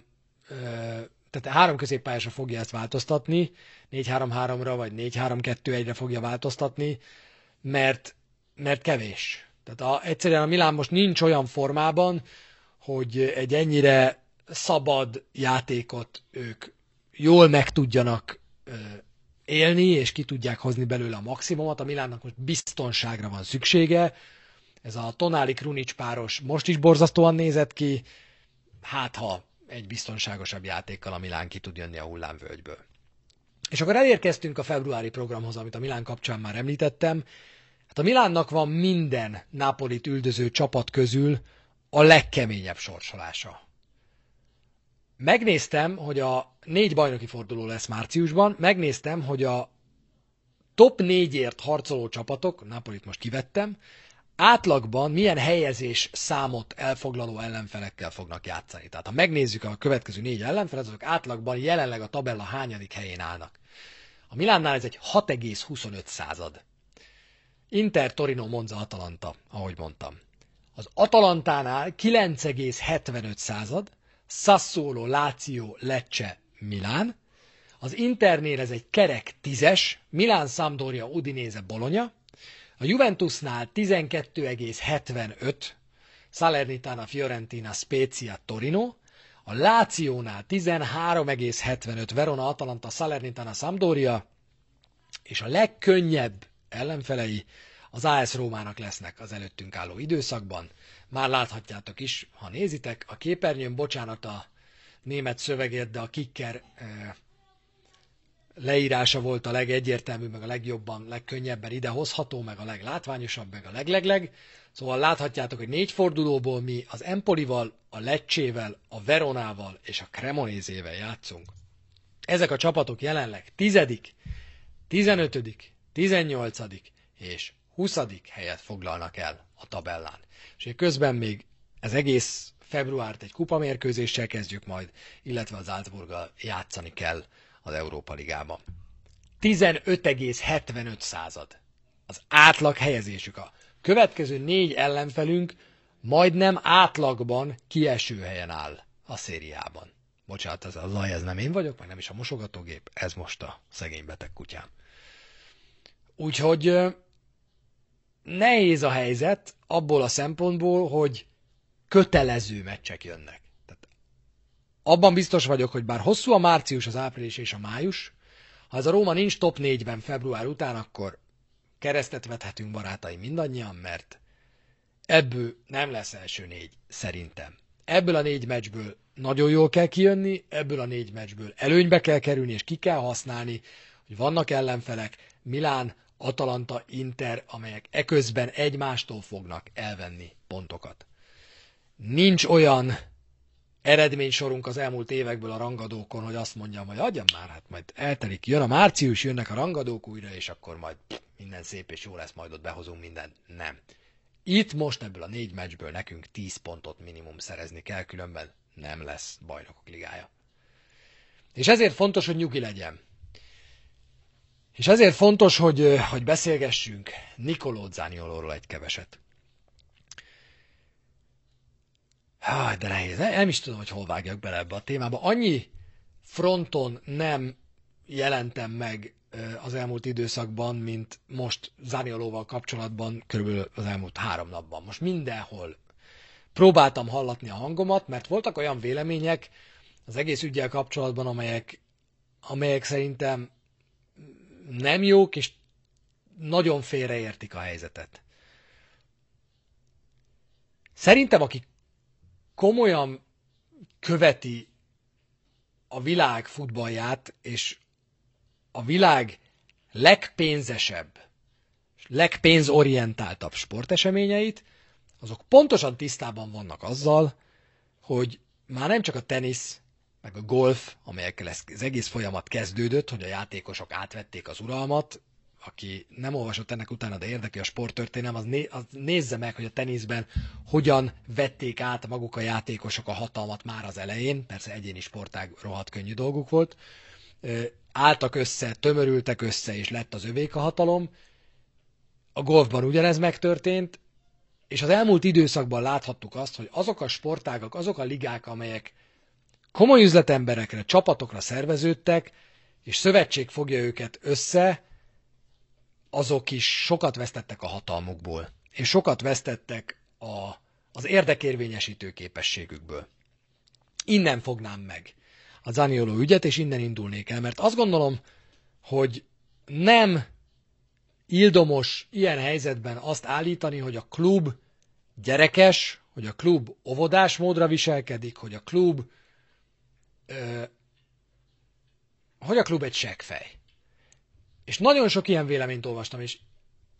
eh, tehát három középpályásra fogja ezt változtatni, 4-3-3-ra, vagy 4-3-2-1-re fogja változtatni, mert, mert kevés. Tehát a, egyszerűen a Milán most nincs olyan formában, hogy egy ennyire szabad játékot ők jól meg tudjanak élni, és ki tudják hozni belőle a maximumot. A Milánnak most biztonságra van szüksége. Ez a Tonali Krunic páros most is borzasztóan nézett ki, hát ha egy biztonságosabb játékkal a Milán ki tud jönni a hullámvölgyből. És akkor elérkeztünk a februári programhoz, amit a Milán kapcsán már említettem. Hát a Milánnak van minden Nápolit üldöző csapat közül a legkeményebb sorsolása. Megnéztem, hogy a négy bajnoki forduló lesz márciusban, megnéztem, hogy a top négyért harcoló csapatok, Napolit most kivettem, átlagban milyen helyezés számot elfoglaló ellenfelekkel fognak játszani. Tehát ha megnézzük a következő négy ellenfelet, azok átlagban jelenleg a tabella hányadik helyén állnak. A Milánnál ez egy 6,25 század. Inter, Torino, Monza, Atalanta, ahogy mondtam. Az Atalantánál 9,75 század, Sassuolo, Lazio, Lecce, Milán. Az Internél ez egy kerek tízes, Milán, Sampdoria, Udinese, Bologna. A Juventusnál 12,75, Salernitana, Fiorentina, Spezia, Torino. A Lációnál 13,75, Verona, Atalanta, Salernitana, Sampdoria. És a legkönnyebb ellenfelei az AS Rómának lesznek az előttünk álló időszakban. Már láthatjátok is, ha nézitek, a képernyőn, bocsánat a német szövegért, de a kicker leírása volt a legegyértelműbb, meg a legjobban, legkönnyebben idehozható, meg a leglátványosabb, meg a leglegleg. Szóval láthatjátok, hogy négy fordulóból mi az Empolival, a Lecsével, a Veronával és a Cremonézével játszunk. Ezek a csapatok jelenleg tizedik, tizenötödik, tizennyolcadik és 20. helyet foglalnak el a tabellán. És közben még ez egész februárt egy kupamérkőzéssel kezdjük majd, illetve az Salzburggal játszani kell az Európa Ligában. 15,75 század. Az átlag helyezésük. A következő négy ellenfelünk majdnem átlagban kieső helyen áll a szériában. Bocsánat, ez a zaj, ez nem én vagyok, meg nem is a mosogatógép, ez most a szegény beteg kutyám. Úgyhogy nehéz a helyzet abból a szempontból, hogy kötelező meccsek jönnek. Abban biztos vagyok, hogy bár hosszú a március, az április és a május, ha ez a Róma nincs top 4-ben február után, akkor keresztet vethetünk barátaim mindannyian, mert ebből nem lesz első négy, szerintem. Ebből a négy meccsből nagyon jól kell kijönni, ebből a négy meccsből előnybe kell kerülni, és ki kell használni, hogy vannak ellenfelek, Milán, Atalanta, Inter, amelyek eközben egymástól fognak elvenni pontokat. Nincs olyan eredménysorunk az elmúlt évekből a rangadókon, hogy azt mondjam, hogy adjam már, hát majd eltelik, jön a március, jönnek a rangadók újra, és akkor majd minden szép és jó lesz, majd ott behozunk mindent. Nem. Itt most ebből a négy meccsből nekünk 10 pontot minimum szerezni kell, különben nem lesz bajnokok ligája. És ezért fontos, hogy nyugi legyen. És ezért fontos, hogy, hogy beszélgessünk Nikoló Zániolóról egy keveset. Hát, de nehéz. Nem is tudom, hogy hol vágjak bele ebbe a témába. Annyi fronton nem jelentem meg az elmúlt időszakban, mint most Zaniolóval kapcsolatban körülbelül az elmúlt három napban. Most mindenhol próbáltam hallatni a hangomat, mert voltak olyan vélemények az egész ügyel kapcsolatban, amelyek, amelyek szerintem nem jók, és nagyon félreértik a helyzetet. Szerintem, aki komolyan követi a világ futballját, és a világ legpénzesebb, legpénzorientáltabb sporteseményeit, azok pontosan tisztában vannak azzal, hogy már nem csak a tenisz, meg a golf, amelyekkel ez, az egész folyamat kezdődött, hogy a játékosok átvették az uralmat, aki nem olvasott ennek utána, de érdekli a sporttörténelem, az, né, az nézze meg, hogy a teniszben hogyan vették át maguk a játékosok a hatalmat már az elején, persze egyéni sportág rohadt könnyű dolguk volt, álltak össze, tömörültek össze, és lett az övék a hatalom. A golfban ugyanez megtörtént, és az elmúlt időszakban láthattuk azt, hogy azok a sportágak, azok a ligák, amelyek komoly üzletemberekre, csapatokra szerveződtek, és szövetség fogja őket össze, azok is sokat vesztettek a hatalmukból, és sokat vesztettek a, az érdekérvényesítő képességükből. Innen fognám meg a Zanioló ügyet, és innen indulnék el, mert azt gondolom, hogy nem ildomos ilyen helyzetben azt állítani, hogy a klub gyerekes, hogy a klub óvodás módra viselkedik, hogy a klub ö, hogy a klub egy seggfej. És nagyon sok ilyen véleményt olvastam, és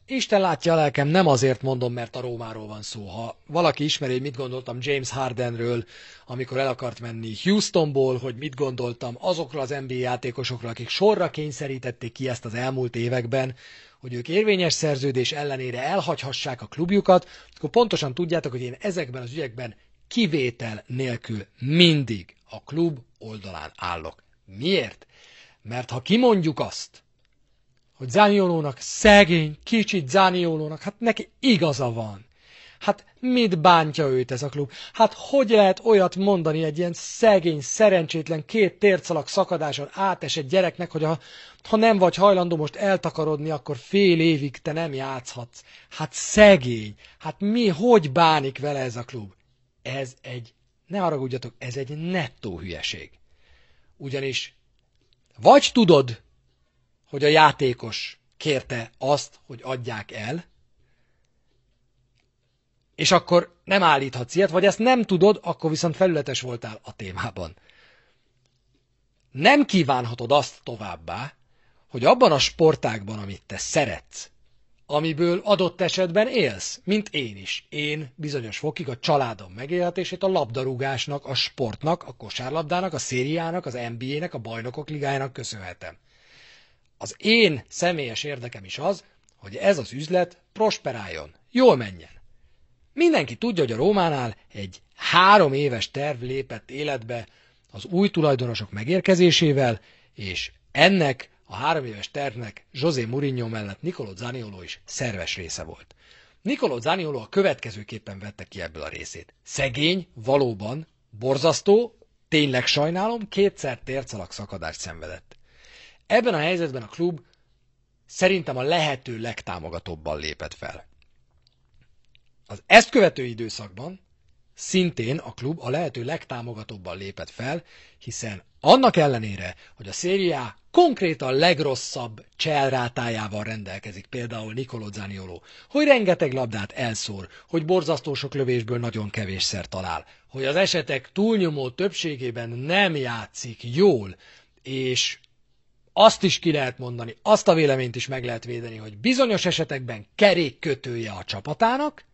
Isten látja a lelkem, nem azért mondom, mert a Rómáról van szó. Ha valaki ismeri, hogy mit gondoltam James Hardenről, amikor el akart menni Houstonból, hogy mit gondoltam azokról az NBA játékosokról, akik sorra kényszerítették ki ezt az elmúlt években, hogy ők érvényes szerződés ellenére elhagyhassák a klubjukat, akkor pontosan tudjátok, hogy én ezekben az ügyekben kivétel nélkül mindig a klub oldalán állok. Miért? Mert ha kimondjuk azt, hogy Zaniolónak szegény, kicsit Zaniolónak, hát neki igaza van. Hát mit bántja őt ez a klub? Hát hogy lehet olyat mondani egy ilyen szegény, szerencsétlen, két tércalak szakadáson átesett gyereknek, hogy ha, ha nem vagy hajlandó most eltakarodni, akkor fél évig te nem játszhatsz. Hát szegény. Hát mi, hogy bánik vele ez a klub? Ez egy, ne haragudjatok, ez egy nettó hülyeség. Ugyanis vagy tudod, hogy a játékos kérte azt, hogy adják el, és akkor nem állíthatsz ilyet, vagy ezt nem tudod, akkor viszont felületes voltál a témában. Nem kívánhatod azt továbbá, hogy abban a sportágban, amit te szeretsz, amiből adott esetben élsz, mint én is. Én bizonyos fokig a családom megélhetését a labdarúgásnak, a sportnak, a kosárlabdának, a szériának, az NBA-nek, a bajnokok ligájának köszönhetem. Az én személyes érdekem is az, hogy ez az üzlet prosperáljon, jól menjen. Mindenki tudja, hogy a Rómánál egy három éves terv lépett életbe az új tulajdonosok megérkezésével, és ennek a három éves tervnek José Mourinho mellett Nicolò Zaniolo is szerves része volt. Nicolò Zaniolo a következőképpen vette ki ebből a részét. Szegény, valóban, borzasztó, tényleg sajnálom, kétszer tércalak szakadást szenvedett. Ebben a helyzetben a klub szerintem a lehető legtámogatóbban lépett fel. Az ezt követő időszakban szintén a klub a lehető legtámogatóbban lépett fel, hiszen annak ellenére, hogy a szériá konkrétan legrosszabb cselrátájával rendelkezik, például Nicolò Zanioló, hogy rengeteg labdát elszór, hogy borzasztó sok lövésből nagyon kevésszer talál, hogy az esetek túlnyomó többségében nem játszik jól, és azt is ki lehet mondani, azt a véleményt is meg lehet védeni, hogy bizonyos esetekben kerékkötője a csapatának,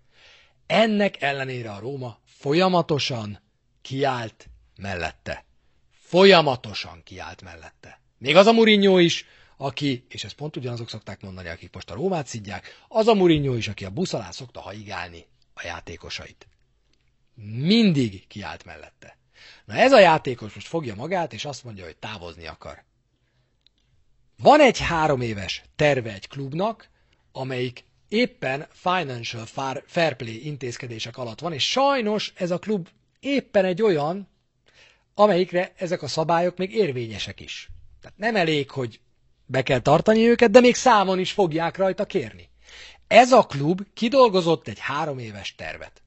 ennek ellenére a Róma folyamatosan kiállt mellette. Folyamatosan kiállt mellette. Még az a Mourinho is, aki, és ezt pont ugyanazok szokták mondani, akik most a Rómát szidják, az a Mourinho is, aki a busz alá szokta haigálni a játékosait. Mindig kiállt mellette. Na ez a játékos most fogja magát, és azt mondja, hogy távozni akar. Van egy három éves terve egy klubnak, amelyik éppen financial fair play intézkedések alatt van, és sajnos ez a klub éppen egy olyan, amelyikre ezek a szabályok még érvényesek is. Tehát nem elég, hogy be kell tartani őket, de még számon is fogják rajta kérni. Ez a klub kidolgozott egy három éves tervet.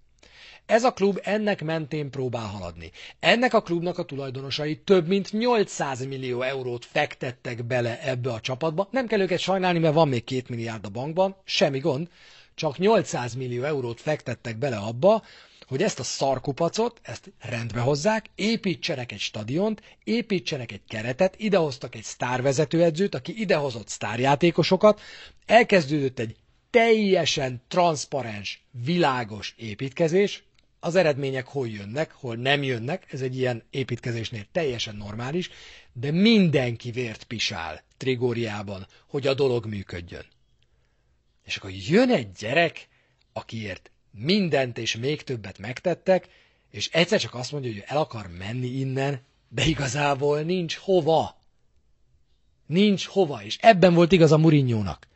Ez a klub ennek mentén próbál haladni. Ennek a klubnak a tulajdonosai több mint 800 millió eurót fektettek bele ebbe a csapatba. Nem kell őket sajnálni, mert van még két milliárd a bankban, semmi gond. Csak 800 millió eurót fektettek bele abba, hogy ezt a szarkupacot, ezt rendbe hozzák, építsenek egy stadiont, építsenek egy keretet, idehoztak egy sztárvezetőedzőt, aki idehozott sztárjátékosokat, elkezdődött egy teljesen transzparens, világos építkezés, az eredmények hol jönnek, hol nem jönnek, ez egy ilyen építkezésnél teljesen normális, de mindenki vért pisál Trigóriában, hogy a dolog működjön. És akkor jön egy gyerek, akiért mindent és még többet megtettek, és egyszer csak azt mondja, hogy el akar menni innen, de igazából nincs hova. Nincs hova, és ebben volt igaz a Murinyónak.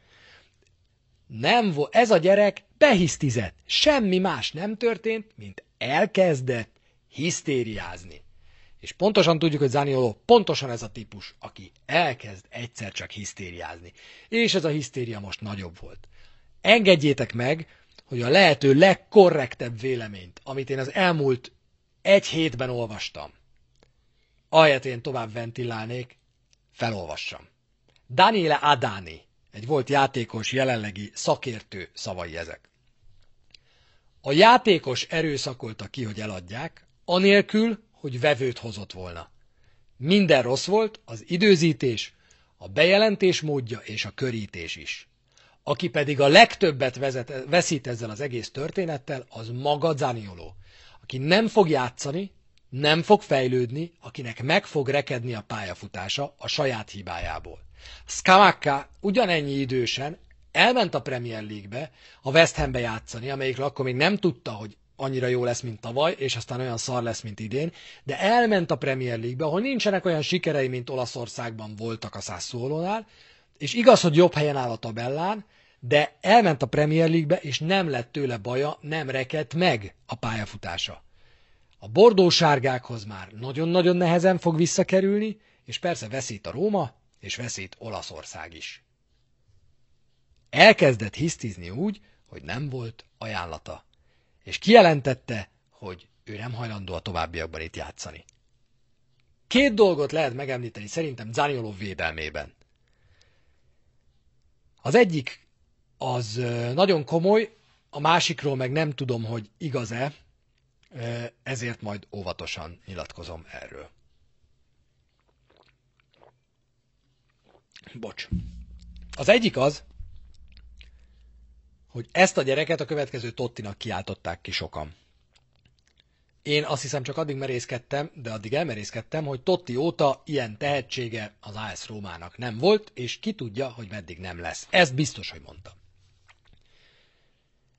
Nem vo- ez a gyerek behisztizett. Semmi más nem történt, mint elkezdett hisztériázni. És pontosan tudjuk, hogy Zanioló pontosan ez a típus, aki elkezd egyszer csak hisztériázni. És ez a hisztéria most nagyobb volt. Engedjétek meg, hogy a lehető legkorrektebb véleményt, amit én az elmúlt egy hétben olvastam, ahelyett én tovább ventilálnék, felolvassam. Daniele Adani, egy volt játékos, jelenlegi szakértő szavai ezek. A játékos erőszakolta ki, hogy eladják, anélkül, hogy vevőt hozott volna. Minden rossz volt, az időzítés, a bejelentés módja és a körítés is. Aki pedig a legtöbbet vezet, veszít ezzel az egész történettel, az maga Zanioló, aki nem fog játszani, nem fog fejlődni, akinek meg fog rekedni a pályafutása a saját hibájából. Skamaka ugyanennyi idősen elment a Premier League-be, a West Hambe játszani, amelyikről akkor még nem tudta, hogy annyira jó lesz, mint tavaly, és aztán olyan szar lesz, mint idén, de elment a Premier League-be, ahol nincsenek olyan sikerei, mint Olaszországban voltak a Sassuolónál, és igaz, hogy jobb helyen áll a tabellán, de elment a Premier League-be, és nem lett tőle baja, nem rekedt meg a pályafutása. A bordósárgákhoz már nagyon-nagyon nehezen fog visszakerülni, és persze veszít a Róma, és veszít Olaszország is. Elkezdett hisztizni úgy, hogy nem volt ajánlata, és kijelentette, hogy ő nem hajlandó a továbbiakban itt játszani. Két dolgot lehet megemlíteni szerintem Zanioló védelmében. Az egyik az nagyon komoly, a másikról meg nem tudom, hogy igaz-e, ezért majd óvatosan nyilatkozom erről. Bocs. Az egyik az, hogy ezt a gyereket a következő Tottinak kiáltották ki sokan. Én azt hiszem csak addig merészkedtem, de addig elmerészkedtem, hogy Totti óta ilyen tehetsége az AS Rómának nem volt, és ki tudja, hogy meddig nem lesz. Ez biztos, hogy mondtam.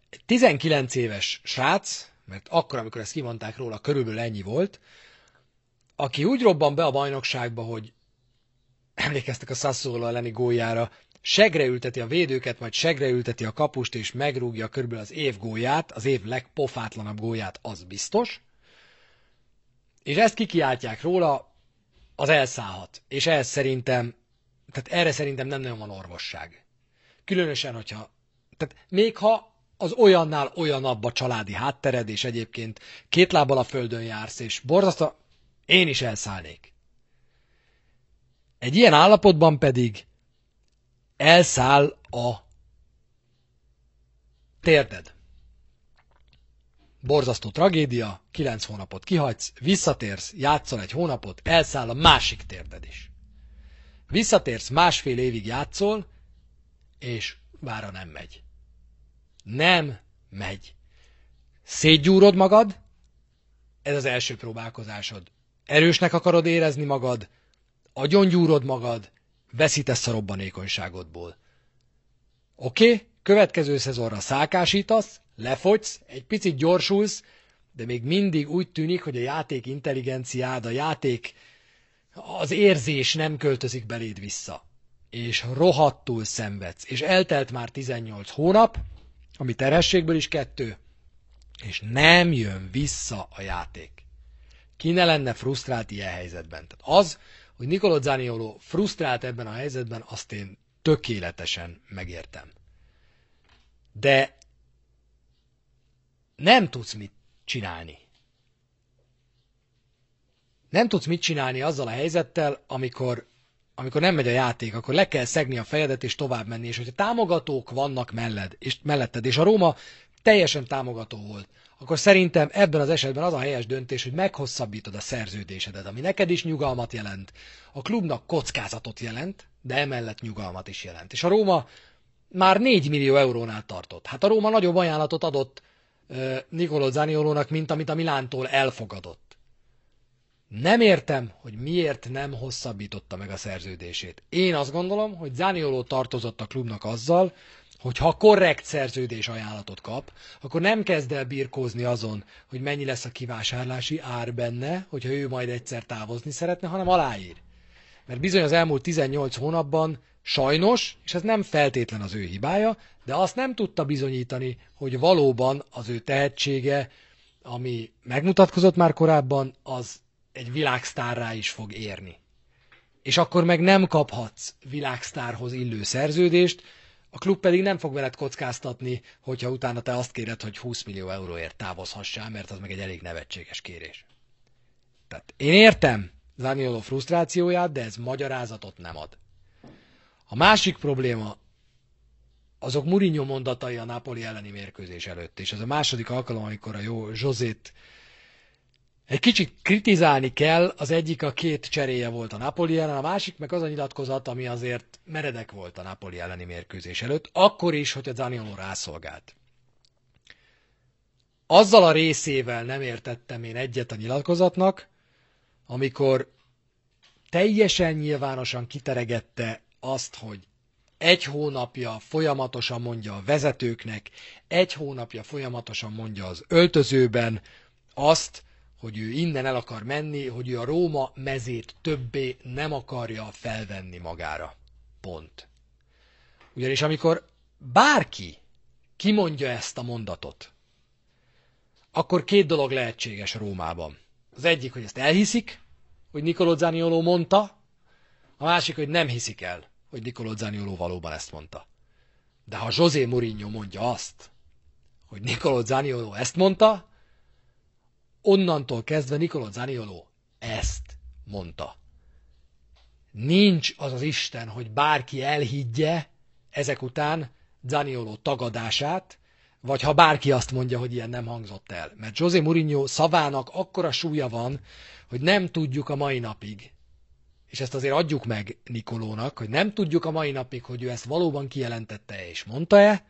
Egy 19 éves srác, mert akkor, amikor ezt kimondták róla, körülbelül ennyi volt, aki úgy robban be a bajnokságba, hogy emlékeztek a Sassuolo elleni góljára, segre ülteti a védőket, majd segre ülteti a kapust, és megrúgja körülbelül az év gólját, az év legpofátlanabb gólját, az biztos. És ezt kikiáltják róla, az elszállhat. És ez szerintem, tehát erre szerintem nem nagyon van orvosság. Különösen, hogyha, tehát még ha az olyannál olyanabb a családi háttered, és egyébként két lábbal a földön jársz, és borzasztó, én is elszállnék. Egy ilyen állapotban pedig elszáll a térded. Borzasztó tragédia, kilenc hónapot kihagysz, visszatérsz, játszol egy hónapot, elszáll a másik térded is. Visszatérsz, másfél évig játszol, és vára nem megy. Nem megy. Szétgyúrod magad, ez az első próbálkozásod. Erősnek akarod érezni magad, agyongyúrod magad, veszítesz a robbanékonyságodból. Oké, okay, következő szezonra szálkásítasz, lefogysz, egy picit gyorsulsz, de még mindig úgy tűnik, hogy a játék intelligenciád, a játék, az érzés nem költözik beléd vissza. És rohadtul szenvedsz. És eltelt már 18 hónap, ami terhességből is kettő, és nem jön vissza a játék. ki ne lenne frusztrált ilyen helyzetben. Tehát az, hogy Nicolò Zaniolo frusztrált ebben a helyzetben, azt én tökéletesen megértem. De nem tudsz mit csinálni. Nem tudsz mit csinálni azzal a helyzettel, amikor, amikor nem megy a játék, akkor le kell szegni a fejedet és tovább menni, és hogyha támogatók vannak melled, és melletted, és a Róma teljesen támogató volt, akkor szerintem ebben az esetben az a helyes döntés, hogy meghosszabbítod a szerződésedet, ami neked is nyugalmat jelent, a klubnak kockázatot jelent, de emellett nyugalmat is jelent. És a Róma már 4 millió eurónál tartott. Hát a Róma nagyobb ajánlatot adott uh, Nicolò Zaniolónak, mint amit a Milántól elfogadott. Nem értem, hogy miért nem hosszabbította meg a szerződését. Én azt gondolom, hogy Zanioló tartozott a klubnak azzal, hogy ha korrekt szerződés ajánlatot kap, akkor nem kezd el birkózni azon, hogy mennyi lesz a kivásárlási ár benne, hogyha ő majd egyszer távozni szeretne, hanem aláír. Mert bizony az elmúlt 18 hónapban sajnos, és ez nem feltétlen az ő hibája, de azt nem tudta bizonyítani, hogy valóban az ő tehetsége, ami megmutatkozott már korábban, az egy világsztárrá is fog érni. És akkor meg nem kaphatsz világsztárhoz illő szerződést, a klub pedig nem fog veled kockáztatni, hogyha utána te azt kéred, hogy 20 millió euróért távozhassál, mert az meg egy elég nevetséges kérés. Tehát én értem Zaniolo frusztrációját, de ez magyarázatot nem ad. A másik probléma azok Mourinho mondatai a Napoli elleni mérkőzés előtt, és ez a második alkalom, amikor a jó Zsozét egy kicsit kritizálni kell, az egyik a két cseréje volt a Napoli ellen, a másik meg az a nyilatkozat, ami azért meredek volt a Napoli elleni mérkőzés előtt, akkor is, hogy a Zaniolo rászolgált. Azzal a részével nem értettem én egyet a nyilatkozatnak, amikor teljesen nyilvánosan kiteregette azt, hogy egy hónapja folyamatosan mondja a vezetőknek, egy hónapja folyamatosan mondja az öltözőben azt, hogy ő innen el akar menni, hogy ő a Róma mezét többé nem akarja felvenni magára. Pont. Ugyanis amikor bárki kimondja ezt a mondatot, akkor két dolog lehetséges Rómában. Az egyik, hogy ezt elhiszik, hogy Nicolò Zanioló mondta, a másik, hogy nem hiszik el, hogy Nicolò Zanioló valóban ezt mondta. De ha José Mourinho mondja azt, hogy Nicolò Zanioló ezt mondta, onnantól kezdve Nicolò Zanioló ezt mondta. Nincs az az Isten, hogy bárki elhiggye ezek után Zanioló tagadását, vagy ha bárki azt mondja, hogy ilyen nem hangzott el. Mert José Mourinho szavának akkora súlya van, hogy nem tudjuk a mai napig, és ezt azért adjuk meg Nikolónak, hogy nem tudjuk a mai napig, hogy ő ezt valóban kijelentette és mondta-e,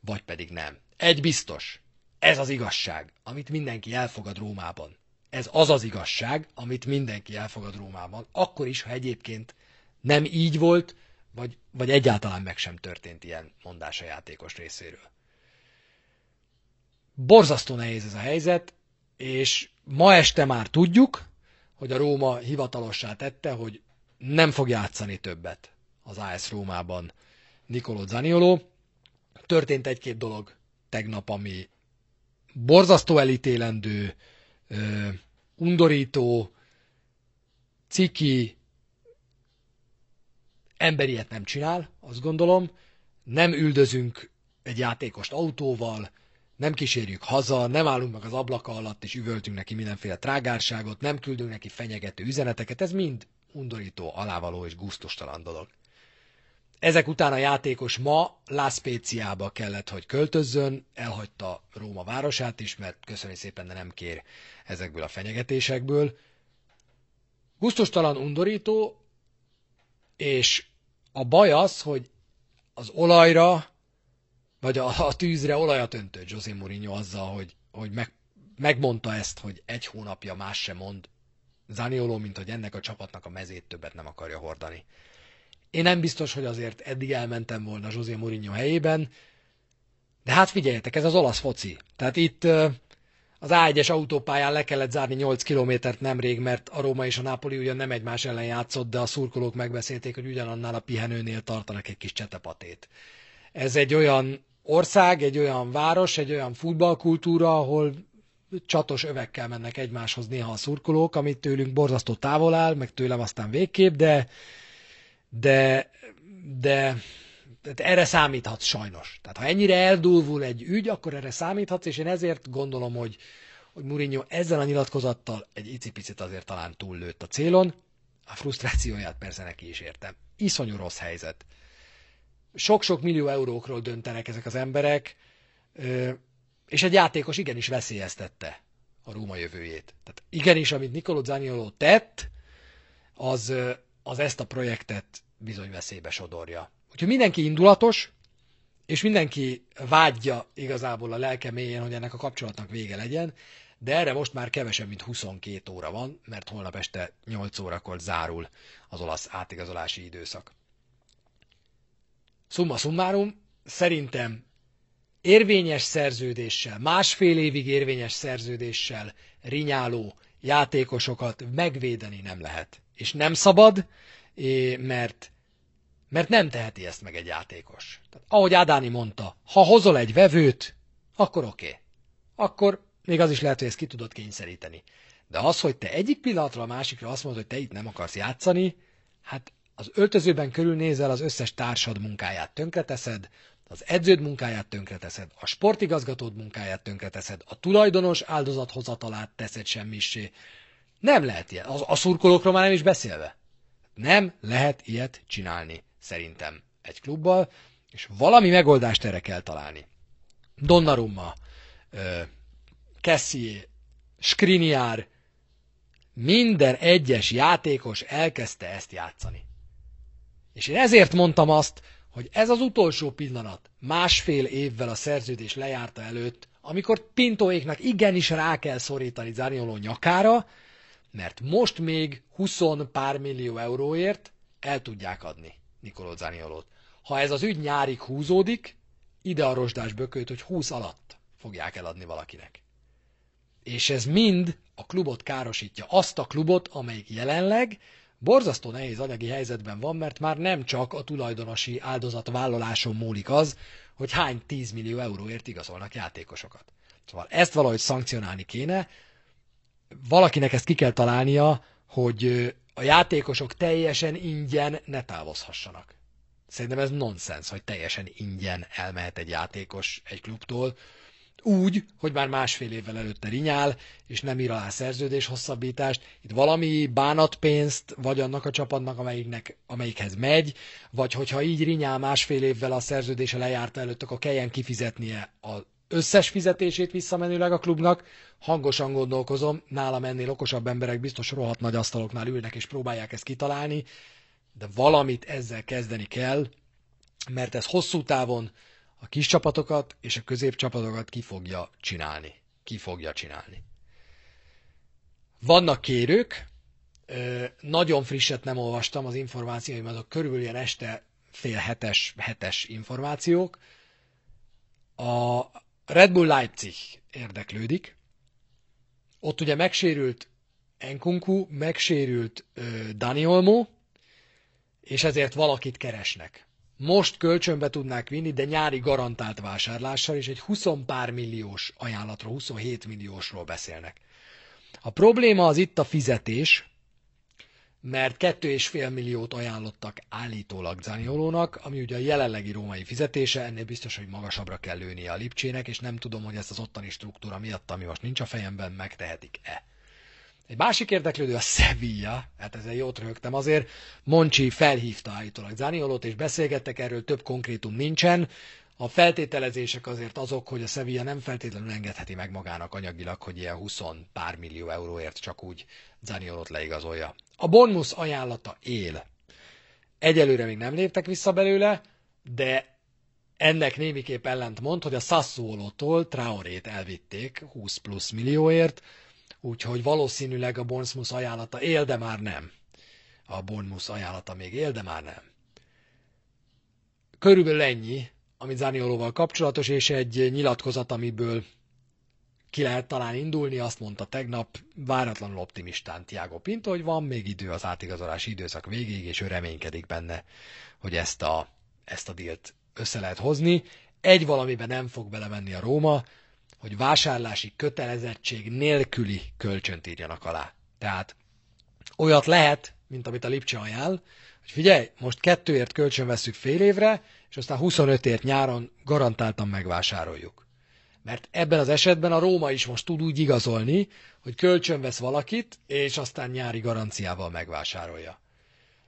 vagy pedig nem. Egy biztos, ez az igazság, amit mindenki elfogad Rómában. Ez az az igazság, amit mindenki elfogad Rómában, akkor is, ha egyébként nem így volt, vagy, vagy egyáltalán meg sem történt ilyen mondás a játékos részéről. Borzasztó nehéz ez a helyzet, és ma este már tudjuk, hogy a Róma hivatalossá tette, hogy nem fog játszani többet az AS Rómában Nicolò Zanioló. Történt egy-két dolog tegnap, ami borzasztó elítélendő, undorító, ciki, emberiet nem csinál, azt gondolom. Nem üldözünk egy játékost autóval, nem kísérjük haza, nem állunk meg az ablaka alatt és üvöltünk neki mindenféle trágárságot, nem küldünk neki fenyegető üzeneteket, ez mind undorító, alávaló és gusztustalan dolog. Ezek után a játékos ma Lászpéciába kellett, hogy költözzön, elhagyta Róma városát is, mert köszönjük szépen, de nem kér ezekből a fenyegetésekből. Gusztustalan, undorító, és a baj az, hogy az olajra vagy a, a tűzre olajat öntött José Mourinho azzal, hogy, hogy meg, megmondta ezt, hogy egy hónapja más sem mond Zanioló, mint hogy ennek a csapatnak a mezét többet nem akarja hordani. Én nem biztos, hogy azért eddig elmentem volna José Mourinho helyében, de hát figyeljetek, ez az olasz foci. Tehát itt az A1-es autópályán le kellett zárni 8 kilométert nemrég, mert a Róma és a Nápoli ugyan nem egymás ellen játszott, de a szurkolók megbeszélték, hogy ugyanannál a pihenőnél tartanak egy kis csetepatét. Ez egy olyan ország, egy olyan város, egy olyan futballkultúra, ahol csatos övekkel mennek egymáshoz néha a szurkolók, amit tőlünk borzasztó távol áll, meg tőlem aztán végképp, de, de, de tehát erre számíthatsz sajnos. Tehát ha ennyire eldúlvul egy ügy, akkor erre számíthatsz, és én ezért gondolom, hogy, hogy Mourinho ezzel a nyilatkozattal egy icipicit azért talán túllőtt a célon. A frusztrációját persze neki is értem. Iszonyú rossz helyzet. Sok-sok millió eurókról döntenek ezek az emberek, és egy játékos igenis veszélyeztette a Róma jövőjét. Tehát igenis, amit Nicolò Zanioló tett, az, az ezt a projektet bizony veszélybe sodorja. Úgyhogy mindenki indulatos, és mindenki vágyja igazából a lelke mélyén, hogy ennek a kapcsolatnak vége legyen, de erre most már kevesebb, mint 22 óra van, mert holnap este 8 órakor zárul az olasz átigazolási időszak. Summa summarum, szerintem érvényes szerződéssel, másfél évig érvényes szerződéssel rinyáló játékosokat megvédeni nem lehet. És nem szabad, mert, mert nem teheti ezt meg egy játékos. Tehát, ahogy Ádáni mondta, ha hozol egy vevőt, akkor oké. Okay. Akkor még az is lehet, hogy ezt ki tudod kényszeríteni. De az, hogy te egyik pillanatra a másikra azt mondod, hogy te itt nem akarsz játszani, hát az öltözőben körülnézel, az összes társad munkáját tönkreteszed, az edződ munkáját tönkreteszed, a sportigazgatód munkáját tönkreteszed, a tulajdonos áldozathozatalát teszed semmissé. Nem lehet ilyen. A, a szurkolókról már nem is beszélve. Nem lehet ilyet csinálni, szerintem, egy klubbal, és valami megoldást erre kell találni. Donnarumma, Kessié, Skriniar, minden egyes játékos elkezdte ezt játszani. És én ezért mondtam azt, hogy ez az utolsó pillanat, másfél évvel a szerződés lejárta előtt, amikor Pintóéknak igenis rá kell szorítani Zanioló nyakára, mert most még 20 pár millió euróért el tudják adni Nikoló Zaniolót. Ha ez az ügy nyárig húzódik, ide a rozsdás bököt, hogy 20 alatt fogják eladni valakinek. És ez mind a klubot károsítja. Azt a klubot, amelyik jelenleg borzasztó nehéz anyagi helyzetben van, mert már nem csak a tulajdonosi áldozatvállaláson múlik az, hogy hány 10 millió euróért igazolnak játékosokat. Szóval ezt valahogy szankcionálni kéne, valakinek ezt ki kell találnia, hogy a játékosok teljesen ingyen ne távozhassanak. Szerintem ez nonsens, hogy teljesen ingyen elmehet egy játékos egy klubtól, úgy, hogy már másfél évvel előtte rinyál, és nem ír alá szerződés hosszabbítást. Itt valami bánatpénzt, vagy annak a csapatnak, amelyiknek, amelyikhez megy, vagy hogyha így rinyál másfél évvel a szerződése lejárta előtt, akkor kelljen kifizetnie az összes fizetését visszamenőleg a klubnak. Hangosan gondolkozom, nálam ennél okosabb emberek biztos rohadt nagy asztaloknál ülnek és próbálják ezt kitalálni, de valamit ezzel kezdeni kell, mert ez hosszú távon a kis csapatokat és a középcsapatokat ki fogja csinálni. Ki fogja csinálni. Vannak kérők, nagyon frisset nem olvastam, az információim azok körülbelül ilyen este fél hetes, hetes információk. A Red Bull Leipzig érdeklődik. Ott ugye megsérült Enkunku, megsérült Dani Olmo, és ezért valakit keresnek most kölcsönbe tudnák vinni, de nyári garantált vásárlással, és egy 20 pár milliós ajánlatról, 27 milliósról beszélnek. A probléma az itt a fizetés, mert 2,5 milliót ajánlottak állítólag Zaniolónak, ami ugye a jelenlegi római fizetése, ennél biztos, hogy magasabbra kell lőnie a Lipcsének, és nem tudom, hogy ezt az ottani struktúra miatt, ami most nincs a fejemben, megtehetik-e. Egy másik érdeklődő a Sevilla, hát ezzel jót rögtem, azért Moncsi felhívta állítólag Zaniolót, és beszélgettek erről, több konkrétum nincsen. A feltételezések azért azok, hogy a Sevilla nem feltétlenül engedheti meg magának anyagilag, hogy ilyen 20 pár millió euróért csak úgy Zaniolót leigazolja. A Bonmus ajánlata él. Egyelőre még nem léptek vissza belőle, de ennek némiképp ellent mond, hogy a Sassuolo-tól Traorét elvitték 20 plusz millióért, úgyhogy valószínűleg a Bournemouth ajánlata él, de már nem. A Bournemouth ajánlata még él, de már nem. Körülbelül ennyi, ami Zaniolóval kapcsolatos, és egy nyilatkozat, amiből ki lehet talán indulni, azt mondta tegnap váratlanul optimistán Tiago Pinto, hogy van még idő az átigazolási időszak végéig, és ő reménykedik benne, hogy ezt a, ezt a dílt össze lehet hozni. Egy valamiben nem fog belemenni a Róma, hogy vásárlási kötelezettség nélküli kölcsönt írjanak alá. Tehát olyat lehet, mint amit a Lipcse ajánl, hogy figyelj, most kettőért kölcsön veszük fél évre, és aztán 25ért nyáron garantáltan megvásároljuk. Mert ebben az esetben a Róma is most tud úgy igazolni, hogy kölcsön vesz valakit, és aztán nyári garanciával megvásárolja.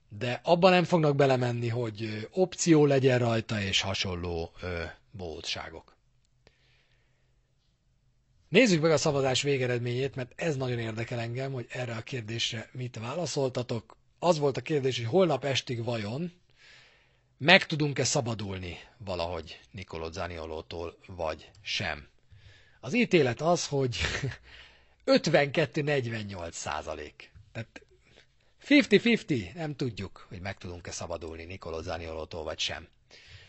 De abban nem fognak belemenni, hogy opció legyen rajta, és hasonló ö, bótságok. Nézzük meg a szavazás végeredményét, mert ez nagyon érdekel engem, hogy erre a kérdésre mit válaszoltatok. Az volt a kérdés, hogy holnap estig vajon meg tudunk-e szabadulni valahogy Nicolò Zaniolótól, vagy sem. Az ítélet az, hogy 52-48 százalék. Tehát 50-50, nem tudjuk, hogy meg tudunk-e szabadulni Nicolò Zaniolótól, vagy sem.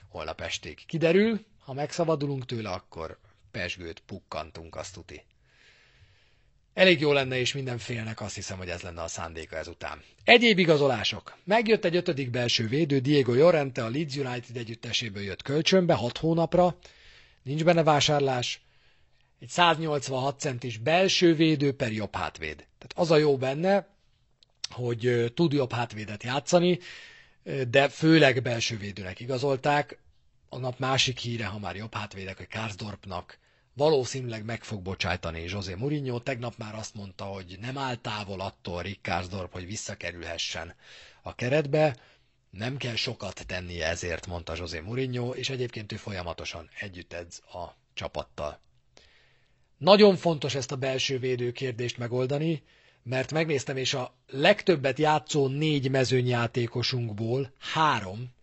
Holnap estig kiderül, ha megszabadulunk tőle, akkor pesgőt pukkantunk, azt tuti. Elég jó lenne, és mindenfélnek azt hiszem, hogy ez lenne a szándéka ezután. Egyéb igazolások. Megjött egy ötödik belső védő, Diego Llorente a Leeds United együtteséből jött kölcsönbe, 6 hónapra. Nincs benne vásárlás. Egy 186 centis belső védő per jobb hátvéd. Tehát az a jó benne, hogy tud jobb hátvédet játszani, de főleg belső védőnek igazolták. A nap másik híre, ha már jobb hátvédek, hogy Karsdorpnak valószínűleg meg fog bocsájtani José Mourinho. Tegnap már azt mondta, hogy nem áll távol attól Rickarsdorp, hogy visszakerülhessen a keretbe. Nem kell sokat tennie ezért, mondta José Mourinho, és egyébként ő folyamatosan együtt edz a csapattal. Nagyon fontos ezt a belső védő kérdést megoldani, mert megnéztem, és a legtöbbet játszó négy mezőnyjátékosunkból három,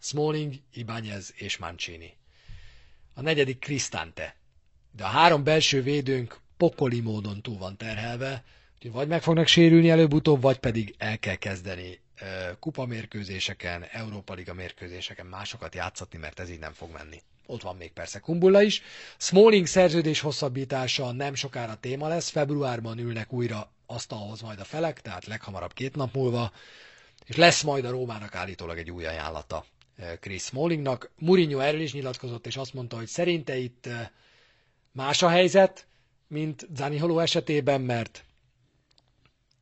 Smalling, Ibanez és Mancini. A negyedik Cristante de a három belső védőnk pokoli módon túl van terhelve, úgyhogy vagy meg fognak sérülni előbb-utóbb, vagy pedig el kell kezdeni kupamérkőzéseken, Európa Liga mérkőzéseken másokat játszatni, mert ez így nem fog menni. Ott van még persze Kumbulla is. Smalling szerződés hosszabbítása nem sokára téma lesz, februárban ülnek újra asztalhoz majd a felek, tehát leghamarabb két nap múlva, és lesz majd a Rómának állítólag egy új ajánlata Chris Smallingnak. Mourinho erről is nyilatkozott, és azt mondta, hogy szerinte itt Más a helyzet, mint Zaniholó esetében, mert,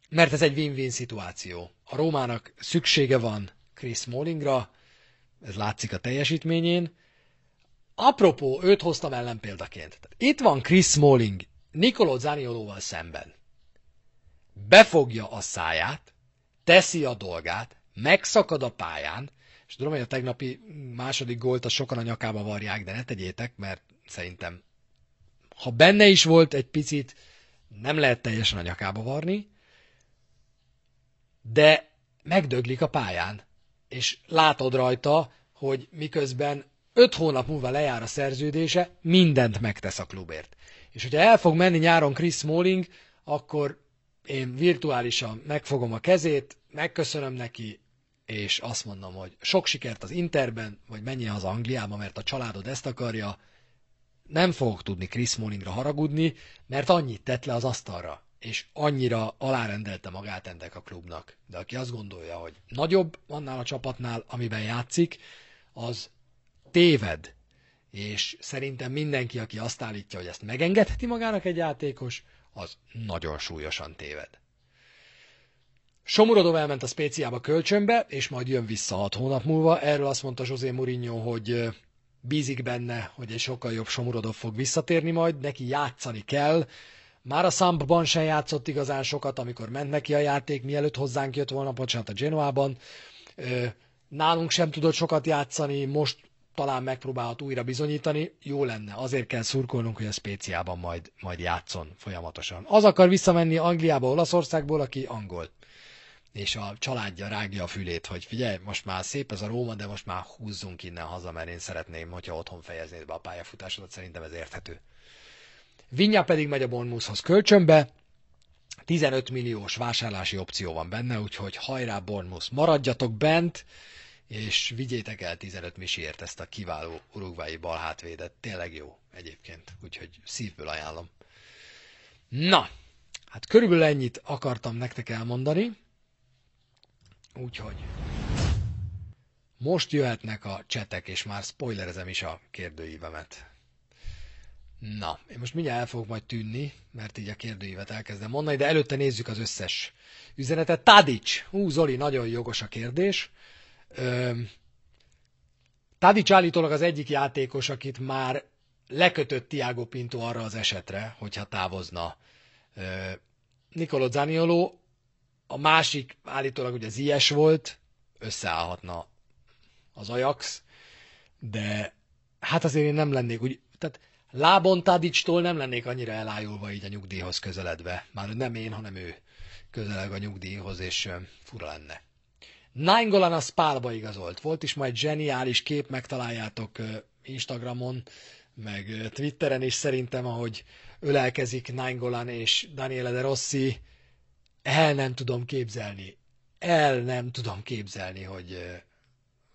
mert ez egy win-win szituáció. A Rómának szüksége van Chris Smallingra, ez látszik a teljesítményén. Apropó, őt hoztam ellenpéldaként. Itt van Chris Smalling Nicolò Zaniolóval szemben. Befogja a száját, teszi a dolgát, megszakad a pályán, és tudom, hogy a tegnapi második gólt a sokan a nyakába varják, de ne tegyétek, mert szerintem ha benne is volt egy picit, nem lehet teljesen a nyakába varni, de megdöglik a pályán, és látod rajta, hogy miközben öt hónap múlva lejár a szerződése, mindent megtesz a klubért. És hogyha el fog menni nyáron Chris Smalling, akkor én virtuálisan megfogom a kezét, megköszönöm neki, és azt mondom, hogy sok sikert az Interben, vagy menjen haza Angliába, mert a családod ezt akarja, nem fogok tudni Chris Smallingra haragudni, mert annyit tett le az asztalra, és annyira alárendelte magát ennek a klubnak. De aki azt gondolja, hogy nagyobb annál a csapatnál, amiben játszik, az téved. És szerintem mindenki, aki azt állítja, hogy ezt megengedheti magának egy játékos, az nagyon súlyosan téved. Somurodov elment a Spéciába kölcsönbe, és majd jön vissza hat hónap múlva. Erről azt mondta José Mourinho, hogy bízik benne, hogy egy sokkal jobb Somurodov fog visszatérni majd, neki játszani kell. Már a Sampban sem játszott igazán sokat, amikor ment neki a játék, mielőtt hozzánk jött volna, bocsánat, a Genoában. Nálunk sem tudott sokat játszani, most talán megpróbálhat újra bizonyítani, jó lenne. Azért kell szurkolnunk, hogy a Spéciában majd, majd játszon folyamatosan. Az akar visszamenni Angliába, Olaszországból, aki angol és a családja rágja a fülét, hogy figyelj, most már szép ez a Róma, de most már húzzunk innen haza, mert én szeretném, hogyha otthon fejeznéd be a pályafutásodat, szerintem ez érthető. Vinya pedig megy a Bournemouthhoz kölcsönbe, 15 milliós vásárlási opció van benne, úgyhogy hajrá Bournemouth, maradjatok bent, és vigyétek el 15 misiért ezt a kiváló urugvái balhátvédet. Tényleg jó egyébként, úgyhogy szívből ajánlom. Na, hát körülbelül ennyit akartam nektek elmondani. Úgyhogy most jöhetnek a csetek, és már spoilerezem is a kérdőívemet. Na, én most mindjárt el fogok majd tűnni, mert így a kérdőívet elkezdem mondani, de előtte nézzük az összes üzenetet. Tadic! Hú, Zoli, nagyon jogos a kérdés. Tadic állítólag az egyik játékos, akit már lekötött Tiago Pinto arra az esetre, hogyha távozna Nicolo Zaniolo, a másik állítólag ugye az ilyes volt, összeállhatna az Ajax, de hát azért én nem lennék úgy, tehát lábon Tadicstól nem lennék annyira elájulva így a nyugdíjhoz közeledve. Már nem én, hanem ő közeleg a nyugdíjhoz, és fura lenne. Nainggolan a Spálba igazolt. Volt is majd zseniális kép, megtaláljátok Instagramon, meg Twitteren is szerintem, ahogy ölelkezik Nainggolan és Daniele de Rossi. El nem tudom képzelni. El nem tudom képzelni, hogy,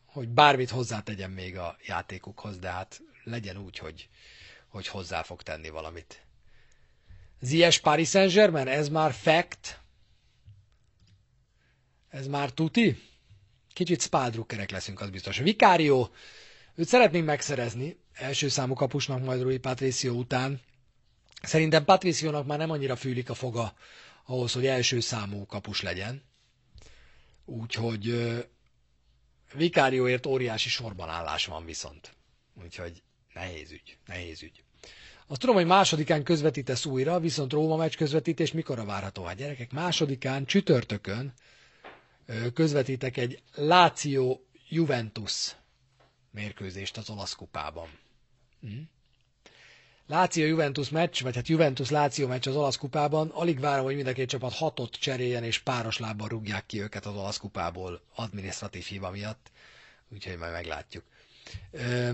hogy bármit hozzátegyem még a játékukhoz, de hát legyen úgy, hogy, hogy hozzá fog tenni valamit. Zies Paris Saint-Germain, ez már fact? Ez már tuti? Kicsit spádrukkerek leszünk, az biztos. Vikárió, őt szeretnénk megszerezni, első számú kapusnak majd Rui Patricio után. Szerintem Patriciónak már nem annyira fűlik a foga ahhoz, hogy első számú kapus legyen. Úgyhogy Vikárióért óriási sorban állás van viszont. Úgyhogy nehéz ügy, nehéz ügy. Azt tudom, hogy másodikán közvetítesz újra, viszont Róma meccs közvetítés mikorra várható? Hát gyerekek, másodikán csütörtökön közvetítek egy Láció Juventus mérkőzést az olasz kupában. Hm? Láció Juventus meccs, vagy hát Juventus Láció meccs az olasz kupában, alig várom, hogy mind a két csapat hatot cseréljen, és páros lábbal rúgják ki őket az olasz kupából administratív hiba miatt, úgyhogy majd meglátjuk. Ö,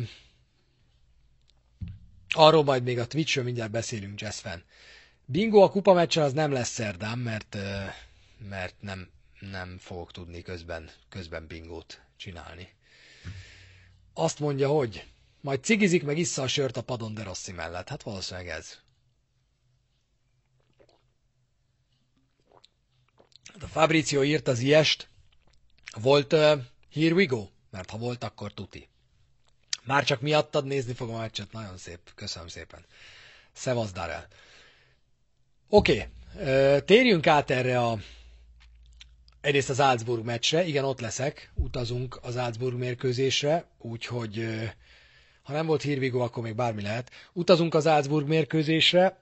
arról majd még a Twitch-ről mindjárt beszélünk, Jazz fan. Bingo a kupa meccsen az nem lesz szerdán, mert, mert nem, nem fogok tudni közben, közben bingót csinálni. Azt mondja, hogy majd cigizik, meg issza a sört a padon de Rossi mellett. Hát valószínűleg ez. Hát a Fabrizio írt az ilyest. Volt uh, Here we go? Mert ha volt, akkor tuti. Már csak miattad nézni fogom a meccset. Nagyon szép. Köszönöm szépen. Szevasz, Darel. Oké, okay. térjünk át erre a egyrészt az Salzburg meccsre. Igen, ott leszek. Utazunk az Salzburg mérkőzésre, úgyhogy ha nem volt hírvigó, akkor még bármi lehet. Utazunk az Salzburg mérkőzésre,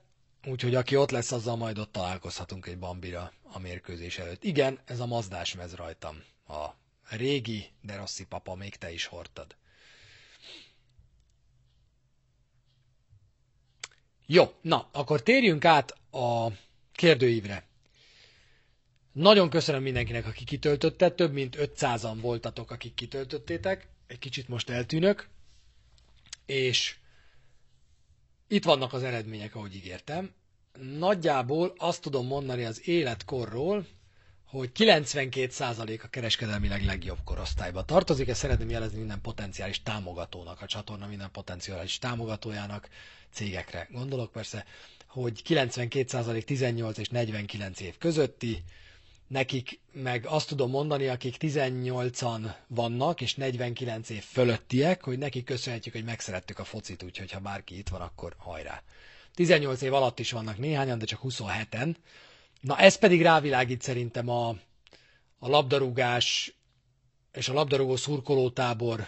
úgyhogy aki ott lesz, azzal majd ott találkozhatunk egy bambira a mérkőzés előtt. Igen, ez a mazdás mez rajtam. A régi, de Rossi papa, még te is hordtad. Jó, na, akkor térjünk át a kérdőívre. Nagyon köszönöm mindenkinek, aki kitöltötte, több mint 500-an voltatok, akik kitöltöttétek. Egy kicsit most eltűnök és itt vannak az eredmények, ahogy ígértem. Nagyjából azt tudom mondani az életkorról, hogy 92% a kereskedelmileg legjobb korosztályba tartozik. Ezt szeretném jelezni minden potenciális támogatónak, a csatorna minden potenciális támogatójának, cégekre gondolok persze, hogy 92% 18 és 49 év közötti, nekik meg azt tudom mondani, akik 18-an vannak, és 49 év fölöttiek, hogy nekik köszönhetjük, hogy megszerettük a focit, úgyhogy ha bárki itt van, akkor hajrá. 18 év alatt is vannak néhányan, de csak 27-en. Na ez pedig rávilágít szerintem a, a labdarúgás és a labdarúgó szurkolótábor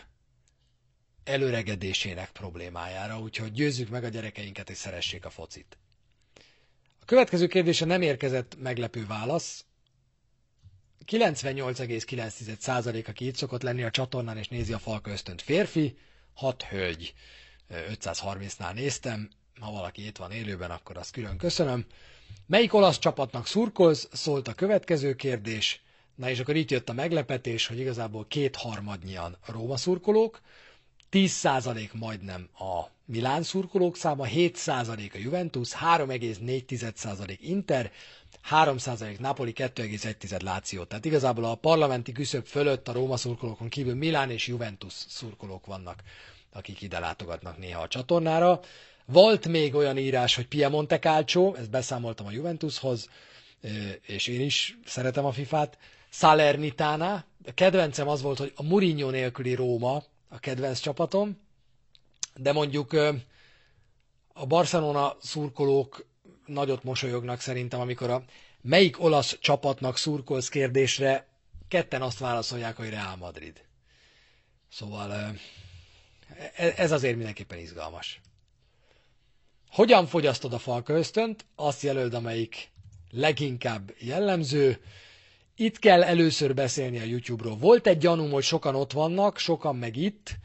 előregedésének problémájára, úgyhogy győzzük meg a gyerekeinket, és szeressék a focit. A következő kérdése nem érkezett meglepő válasz, 98,9% aki itt szokott lenni a csatornán és nézi a Falka ösztönt férfi, 6 hölgy, 530-nál néztem, ha valaki itt van élőben, akkor azt külön köszönöm. Melyik olasz csapatnak szurkolsz? Szólt a következő kérdés. Na és akkor itt jött a meglepetés, hogy igazából kétharmadnyian Róma szurkolók, 10% majdnem a Milán szurkolók száma, 7% a Juventus, 3,4% Inter, 3% Napoli, 2,1 Láció. Tehát igazából a parlamenti küszöb fölött a Róma szurkolókon kívül Milán és Juventus szurkolók vannak, akik ide látogatnak néha a csatornára. Volt még olyan írás, hogy Piemonte Calcio, ezt beszámoltam a Juventushoz, és én is szeretem a FIFA-t. Salernitana, a kedvencem az volt, hogy a Mourinho nélküli Róma a kedvenc csapatom, de mondjuk a Barcelona szurkolók nagyot mosolyognak szerintem, amikor a melyik olasz csapatnak szurkolsz kérdésre ketten azt válaszolják, hogy Real Madrid. Szóval e, ez azért mindenképpen izgalmas. Hogyan fogyasztod a falköztönt? Azt jelöld, amelyik leginkább jellemző. Itt kell először beszélni a YouTube-ról. Volt egy gyanúm, hogy sokan ott vannak, sokan meg itt,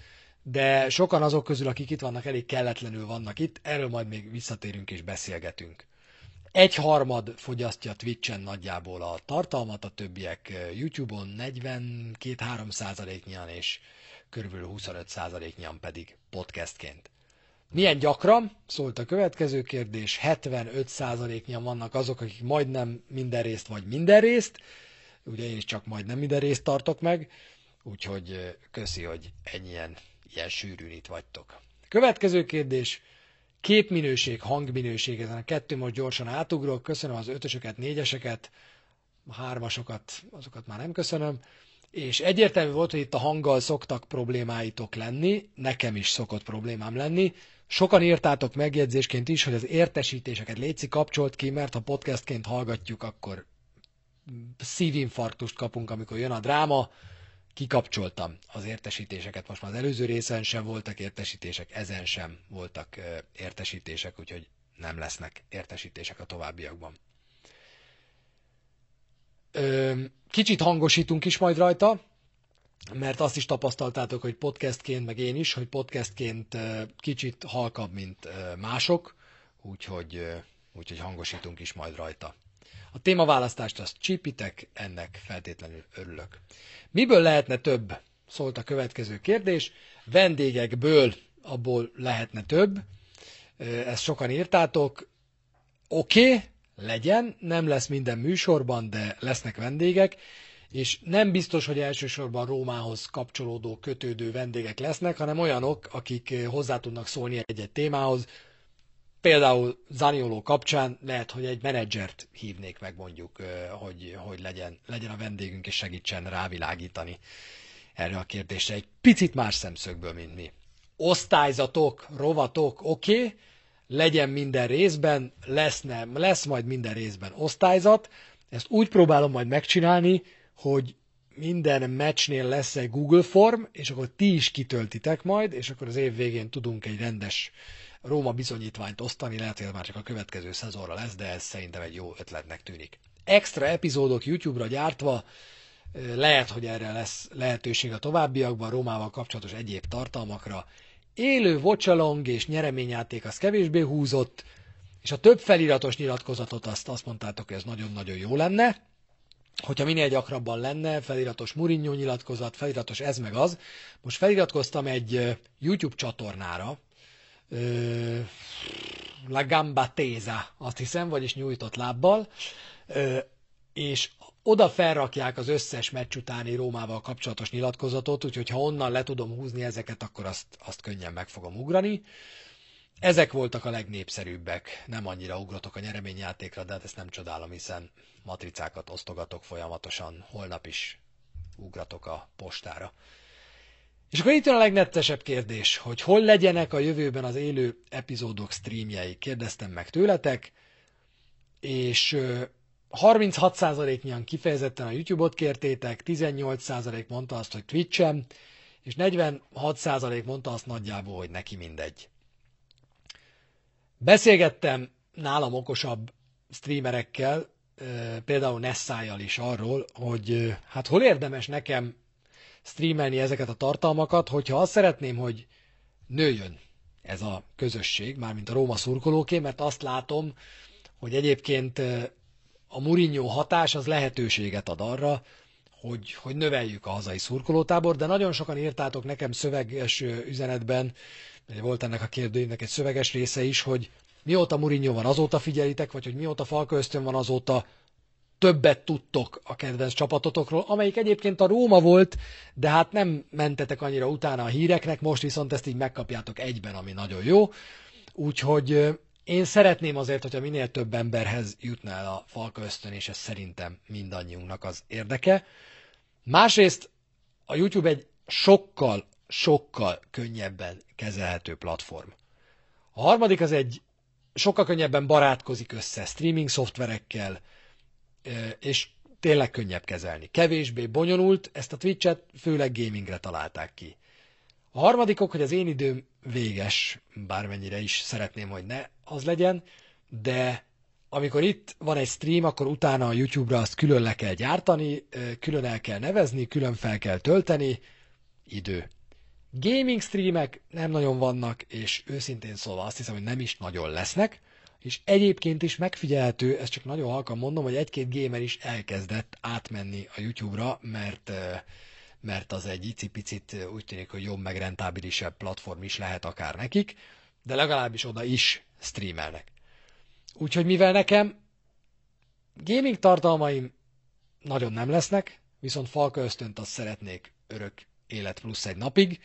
de sokan azok közül, akik itt vannak, elég kelletlenül vannak itt. Erről majd még visszatérünk és beszélgetünk. Egy harmad fogyasztja Twitch-en nagyjából a tartalmat, a többiek eh, YouTube-on 42-3 százaléknyian és körülbelül 25 százaléknyian pedig podcastként. Milyen gyakran? Szólt a következő kérdés. 75 százaléknyian vannak azok, akik majdnem minden részt vagy minden részt. Ugye én is csak majdnem minden részt tartok meg, úgyhogy eh, köszi, hogy ennyien ilyen sűrűn itt vagytok. Következő kérdés. Képminőség, hangminőség, ezen a kettő most gyorsan átugrok, köszönöm az ötösöket, négyeseket, hármasokat, azokat már nem köszönöm, és egyértelmű volt, hogy itt a hanggal szoktak problémáitok lenni, nekem is szokott problémám lenni, Sokan írtátok megjegyzésként is, hogy az értesítéseket létszik kapcsolt ki, mert ha podcastként hallgatjuk, akkor szívinfarktust kapunk, amikor jön a dráma, kikapcsoltam az értesítéseket. Most már az előző részen sem voltak értesítések, ezen sem voltak értesítések, úgyhogy nem lesznek értesítések a továbbiakban. Kicsit hangosítunk is majd rajta, mert azt is tapasztaltátok, hogy podcastként, meg én is, hogy podcastként kicsit halkabb, mint mások, úgyhogy, úgyhogy hangosítunk is majd rajta. A témaválasztást azt csípitek, ennek feltétlenül örülök. Miből lehetne több? Szólt a következő kérdés. Vendégekből abból lehetne több. Ezt sokan írtátok. Oké, okay, legyen, nem lesz minden műsorban, de lesznek vendégek, és nem biztos, hogy elsősorban Rómához kapcsolódó, kötődő vendégek lesznek, hanem olyanok, akik hozzá tudnak szólni egy-egy témához, Például Zanioló kapcsán lehet, hogy egy menedzsert hívnék meg mondjuk, hogy, hogy legyen, legyen a vendégünk és segítsen rávilágítani erre a kérdésre egy picit más szemszögből, mint mi. Osztályzatok, rovatok, oké, okay, legyen minden részben, lesz, nem, lesz majd minden részben osztályzat. Ezt úgy próbálom majd megcsinálni, hogy minden meccsnél lesz egy Google form, és akkor ti is kitöltitek majd, és akkor az év végén tudunk egy rendes Róma bizonyítványt osztani, lehet, hogy már csak a következő szezonra lesz, de ez szerintem egy jó ötletnek tűnik. Extra epizódok YouTube-ra gyártva, lehet, hogy erre lesz lehetőség a továbbiakban, Rómával kapcsolatos egyéb tartalmakra. Élő vocsalong és nyereményjáték az kevésbé húzott, és a több feliratos nyilatkozatot azt, azt mondtátok, hogy ez nagyon-nagyon jó lenne. Hogyha minél gyakrabban lenne, feliratos Mourinho nyilatkozat, feliratos ez meg az. Most feliratkoztam egy YouTube csatornára, La Gamba Téza, azt hiszem, vagyis nyújtott lábbal, és oda felrakják az összes meccs utáni Rómával kapcsolatos nyilatkozatot, úgyhogy ha onnan le tudom húzni ezeket, akkor azt, azt könnyen meg fogom ugrani. Ezek voltak a legnépszerűbbek, nem annyira ugratok a nyereményjátékra, de hát ezt nem csodálom, hiszen matricákat osztogatok folyamatosan, holnap is ugratok a postára. És akkor itt jön a legnettesebb kérdés, hogy hol legyenek a jövőben az élő epizódok streamjei. Kérdeztem meg tőletek, és 36%-nyian kifejezetten a YouTube-ot kértétek, 18% mondta azt, hogy Twitch-en, és 46% mondta azt nagyjából, hogy neki mindegy. Beszélgettem nálam okosabb streamerekkel, például Nessájjal is arról, hogy hát hol érdemes nekem streamelni ezeket a tartalmakat, hogyha azt szeretném, hogy nőjön ez a közösség, mármint a Róma szurkolóké, mert azt látom, hogy egyébként a Mourinho hatás az lehetőséget ad arra, hogy, hogy növeljük a hazai szurkolótábor, de nagyon sokan írtátok nekem szöveges üzenetben, volt ennek a kérdőjének egy szöveges része is, hogy mióta Mourinho van, azóta figyelitek, vagy hogy mióta Falka Ösztön van, azóta többet tudtok a kedvenc csapatotokról, amelyik egyébként a Róma volt, de hát nem mentetek annyira utána a híreknek, most viszont ezt így megkapjátok egyben, ami nagyon jó. Úgyhogy én szeretném azért, hogyha minél több emberhez jutna el a Falka ösztön, és ez szerintem mindannyiunknak az érdeke. Másrészt a YouTube egy sokkal, sokkal könnyebben kezelhető platform. A harmadik az egy sokkal könnyebben barátkozik össze streaming szoftverekkel, és tényleg könnyebb kezelni. Kevésbé bonyolult, ezt a Twitch-et főleg gamingre találták ki. A harmadikok, hogy az én időm véges, bármennyire is szeretném, hogy ne az legyen, de amikor itt van egy stream, akkor utána a YouTube-ra azt külön le kell gyártani, külön el kell nevezni, külön fel kell tölteni, idő. Gaming streamek nem nagyon vannak, és őszintén szólva azt hiszem, hogy nem is nagyon lesznek, és egyébként is megfigyelhető, ezt csak nagyon halkan mondom, hogy egy-két gamer is elkezdett átmenni a YouTube-ra, mert mert az egy icipicit úgy tűnik, hogy jobb, meg rentábilisebb platform is lehet akár nekik, de legalábbis oda is streamelnek. Úgyhogy mivel nekem gaming tartalmaim nagyon nem lesznek, viszont Falka ösztönt azt szeretnék örök élet plusz egy napig,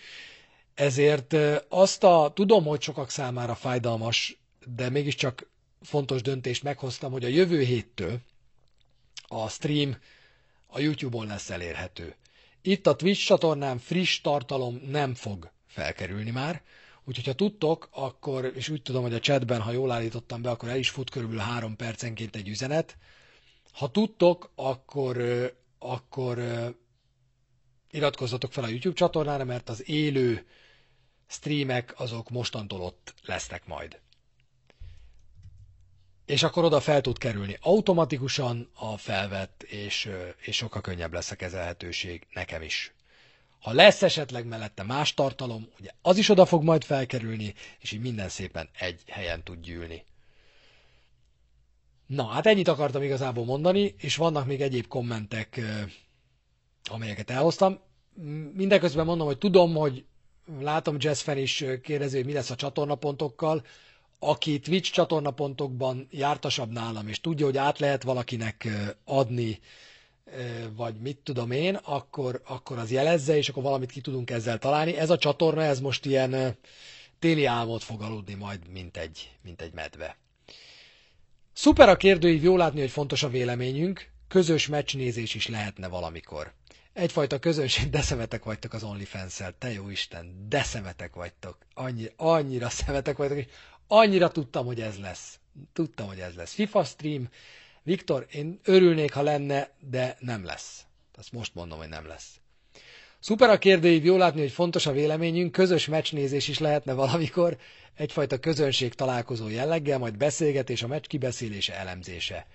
ezért azt a, tudom, hogy sokak számára fájdalmas, de mégiscsak fontos döntést meghoztam, hogy a jövő héttől a stream a YouTube-on lesz elérhető. Itt a Twitch csatornán friss tartalom nem fog felkerülni már, úgyhogy ha tudtok, akkor, és úgy tudom, hogy a chatben, ha jól állítottam be, akkor el is fut körülbelül három percenként egy üzenet. Ha tudtok, akkor, akkor iratkozzatok fel a YouTube csatornára, mert az élő streamek azok mostantól ott lesznek majd és akkor oda fel tud kerülni automatikusan a felvett, és, és sokkal könnyebb lesz a kezelhetőség nekem is. Ha lesz esetleg mellette más tartalom, ugye az is oda fog majd felkerülni, és így minden szépen egy helyen tud gyűlni. Na, hát ennyit akartam igazából mondani, és vannak még egyéb kommentek, amelyeket elhoztam. Mindeközben mondom, hogy tudom, hogy látom Jazzfen is kérdezi, hogy mi lesz a csatornapontokkal aki Twitch csatornapontokban jártasabb nálam, és tudja, hogy át lehet valakinek adni, vagy mit tudom én, akkor, akkor az jelezze, és akkor valamit ki tudunk ezzel találni. Ez a csatorna, ez most ilyen téli álmot fog aludni majd, mint egy, mint egy medve. Szuper a kérdőív, jó látni, hogy fontos a véleményünk, közös meccsnézés is lehetne valamikor. Egyfajta közönség, de szemetek vagytok az OnlyFans-el, te jó Isten, de szemetek vagytok, Annyi, annyira szemetek vagytok, és Annyira tudtam, hogy ez lesz. Tudtam, hogy ez lesz. FIFA stream. Viktor, én örülnék, ha lenne, de nem lesz. Azt most mondom, hogy nem lesz. Szuper a kérdőív, jól látni, hogy fontos a véleményünk, közös meccsnézés is lehetne valamikor, egyfajta közönség találkozó jelleggel, majd beszélgetés, a meccs kibeszélése, elemzése.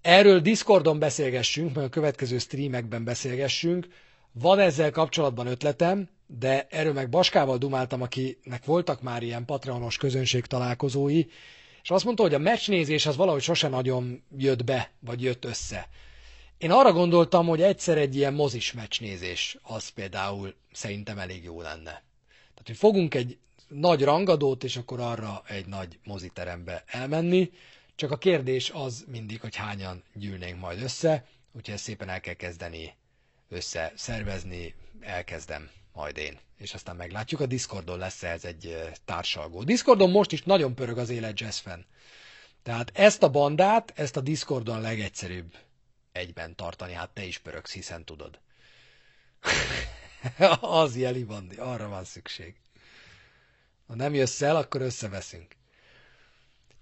Erről Discordon beszélgessünk, meg a következő streamekben beszélgessünk. Van ezzel kapcsolatban ötletem, de erről meg Baskával dumáltam, akinek voltak már ilyen Patreonos közönség találkozói, és azt mondta, hogy a meccsnézés az valahogy sose nagyon jött be, vagy jött össze. Én arra gondoltam, hogy egyszer egy ilyen mozis meccsnézés, az például szerintem elég jó lenne. Tehát, hogy fogunk egy nagy rangadót, és akkor arra egy nagy moziterembe elmenni, csak a kérdés az mindig, hogy hányan gyűlnénk majd össze, úgyhogy ezt szépen el kell kezdeni összeszervezni, elkezdem majd én, és aztán meglátjuk. A Discordon lesz ez egy társalgó. Discordon most is nagyon pörög az élet jazz fan. Tehát ezt a bandát, ezt a Discordon legegyszerűbb egyben tartani, hát te is pörögsz, hiszen tudod. az jeli bandi, arra van szükség. Ha nem jössz el, akkor összeveszünk.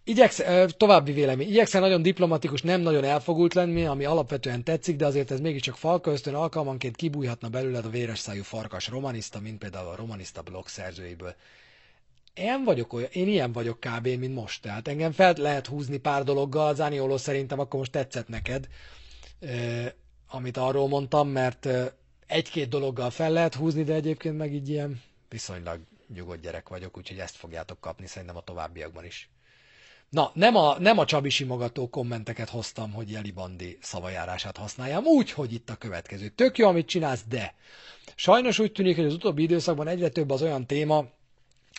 Igyeksz, további vélemény. Igyekszel nagyon diplomatikus, nem nagyon elfogult lenni, ami alapvetően tetszik, de azért ez mégiscsak falka ösztön alkalmanként kibújhatna belőled a véres szájú farkas romanista, mint például a romanista blog szerzőiből. Én vagyok olyan, én ilyen vagyok kb. mint most. Tehát engem fel lehet húzni pár dologgal, Zánioló szerintem akkor most tetszett neked, amit arról mondtam, mert egy-két dologgal fel lehet húzni, de egyébként meg így ilyen viszonylag nyugodt gyerek vagyok, úgyhogy ezt fogjátok kapni szerintem a továbbiakban is. Na, nem a, nem a Csabi simogató kommenteket hoztam, hogy Jeli Bandi szavajárását használjam, úgy, hogy itt a következő. Tök jó, amit csinálsz, de sajnos úgy tűnik, hogy az utóbbi időszakban egyre több az olyan téma,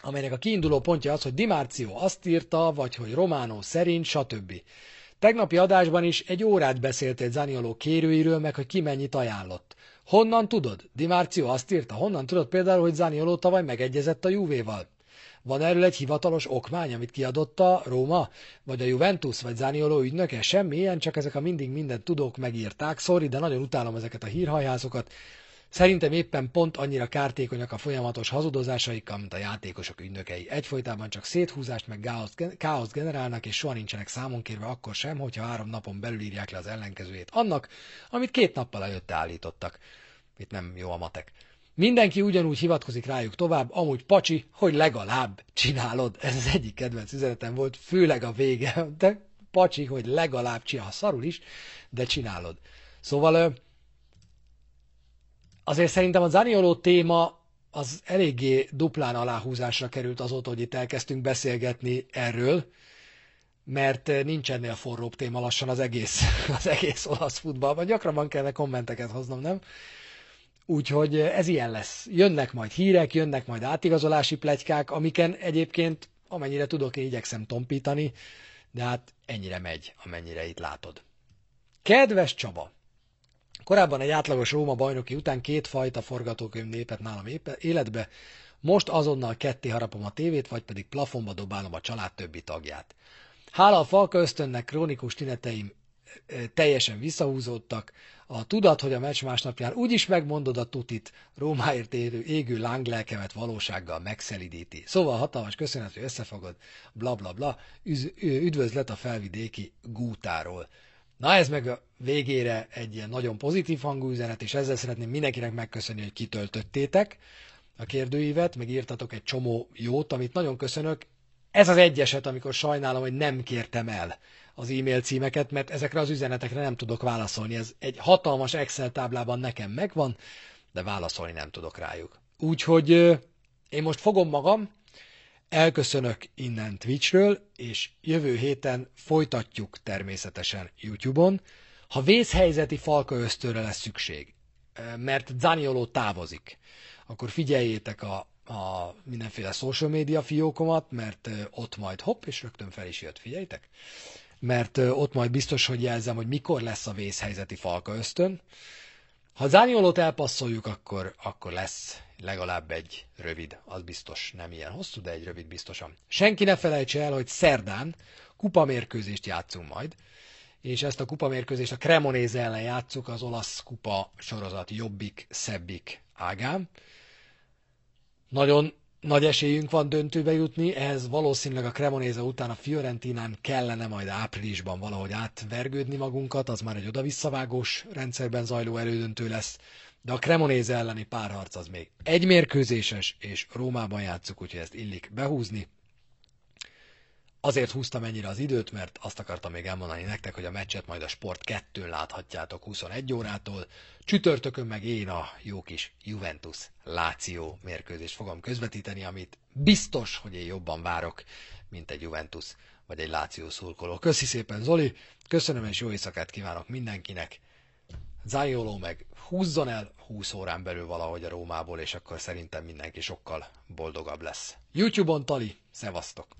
amelynek a kiinduló pontja az, hogy Dimarcio azt írta, vagy hogy Románó szerint, stb. Tegnapi adásban is egy órát beszéltél Zanioló kérőiről, meg hogy ki mennyit ajánlott. Honnan tudod? Dimarcio azt írta, honnan tudod például, hogy Zanioló tavaly megegyezett a Juvéval? Van erről egy hivatalos okmány, amit kiadott a Róma, vagy a Juventus, vagy Zánioló ügynöke? Semmi ilyen, csak ezek a mindig mindent tudók megírták. Sorry, de nagyon utálom ezeket a hírhajázokat. Szerintem éppen pont annyira kártékonyak a folyamatos hazudozásaikkal, mint a játékosok ügynökei. Egyfolytában csak széthúzást meg káoszt generálnak, és soha nincsenek számon kérve akkor sem, hogyha három napon belül írják le az ellenkezőjét annak, amit két nappal előtte állítottak. Itt nem jó a matek. Mindenki ugyanúgy hivatkozik rájuk tovább, amúgy pacsi, hogy legalább csinálod. Ez az egyik kedvenc üzenetem volt, főleg a vége. De pacsi, hogy legalább csinál, szarul is, de csinálod. Szóval azért szerintem a Zanioló téma az eléggé duplán aláhúzásra került azóta, hogy itt elkezdtünk beszélgetni erről, mert nincs ennél forróbb téma lassan az egész, az egész olasz futballban. Gyakrabban kellene kommenteket hoznom, nem? Úgyhogy ez ilyen lesz. Jönnek majd hírek, jönnek majd átigazolási plegykák, amiken egyébként, amennyire tudok, én igyekszem tompítani, de hát ennyire megy, amennyire itt látod. Kedves Csaba! Korábban egy átlagos Róma bajnoki után két fajta forgatókönyv lépett nálam életbe, most azonnal ketté harapom a tévét, vagy pedig plafonba dobálom a család többi tagját. Hála a falka ösztönnek krónikus tüneteim teljesen visszahúzódtak, a tudat, hogy a meccs másnapján úgyis megmondod a tutit, Rómáért érő égő lánglelkemet valósággal megszelidíti. Szóval hatalmas köszönet, hogy összefogod, bla bla bla, üdvözlet a felvidéki gútáról. Na ez meg a végére egy ilyen nagyon pozitív hangú üzenet, és ezzel szeretném mindenkinek megköszönni, hogy kitöltöttétek a kérdőívet, meg írtatok egy csomó jót, amit nagyon köszönök. Ez az egyeset, amikor sajnálom, hogy nem kértem el az e-mail címeket, mert ezekre az üzenetekre nem tudok válaszolni. Ez egy hatalmas Excel táblában nekem megvan, de válaszolni nem tudok rájuk. Úgyhogy én most fogom magam, elköszönök innen Twitchről, és jövő héten folytatjuk természetesen YouTube-on. Ha vészhelyzeti falka ösztőre lesz szükség, mert Zanioló távozik, akkor figyeljétek a, a mindenféle social media fiókomat, mert ott majd hopp, és rögtön fel is jött, figyeljétek mert ott majd biztos, hogy jelzem, hogy mikor lesz a vészhelyzeti falka ösztön. Ha Zániolót elpasszoljuk, akkor, akkor lesz legalább egy rövid, az biztos nem ilyen hosszú, de egy rövid biztosan. Senki ne felejtse el, hogy szerdán kupamérkőzést játszunk majd, és ezt a kupamérkőzést a Cremonese ellen játszuk az olasz kupa sorozat jobbik-szebbik ágán. Nagyon nagy esélyünk van döntőbe jutni, ehhez valószínűleg a Cremonese után a Fiorentinán kellene majd áprilisban valahogy átvergődni magunkat, az már egy oda-visszavágós rendszerben zajló elődöntő lesz, de a Cremonese elleni párharc az még egy mérkőzéses, és Rómában játszuk, úgyhogy ezt illik behúzni. Azért húztam ennyire az időt, mert azt akartam még elmondani nektek, hogy a meccset majd a Sport 2 láthatjátok 21 órától. Csütörtökön meg én a jó kis Juventus Láció mérkőzést fogom közvetíteni, amit biztos, hogy én jobban várok, mint egy Juventus vagy egy Láció szurkoló. Köszi szépen Zoli, köszönöm és jó éjszakát kívánok mindenkinek. Zájoló meg húzzon el 20 órán belül valahogy a Rómából, és akkor szerintem mindenki sokkal boldogabb lesz. YouTube-on Tali, szevasztok!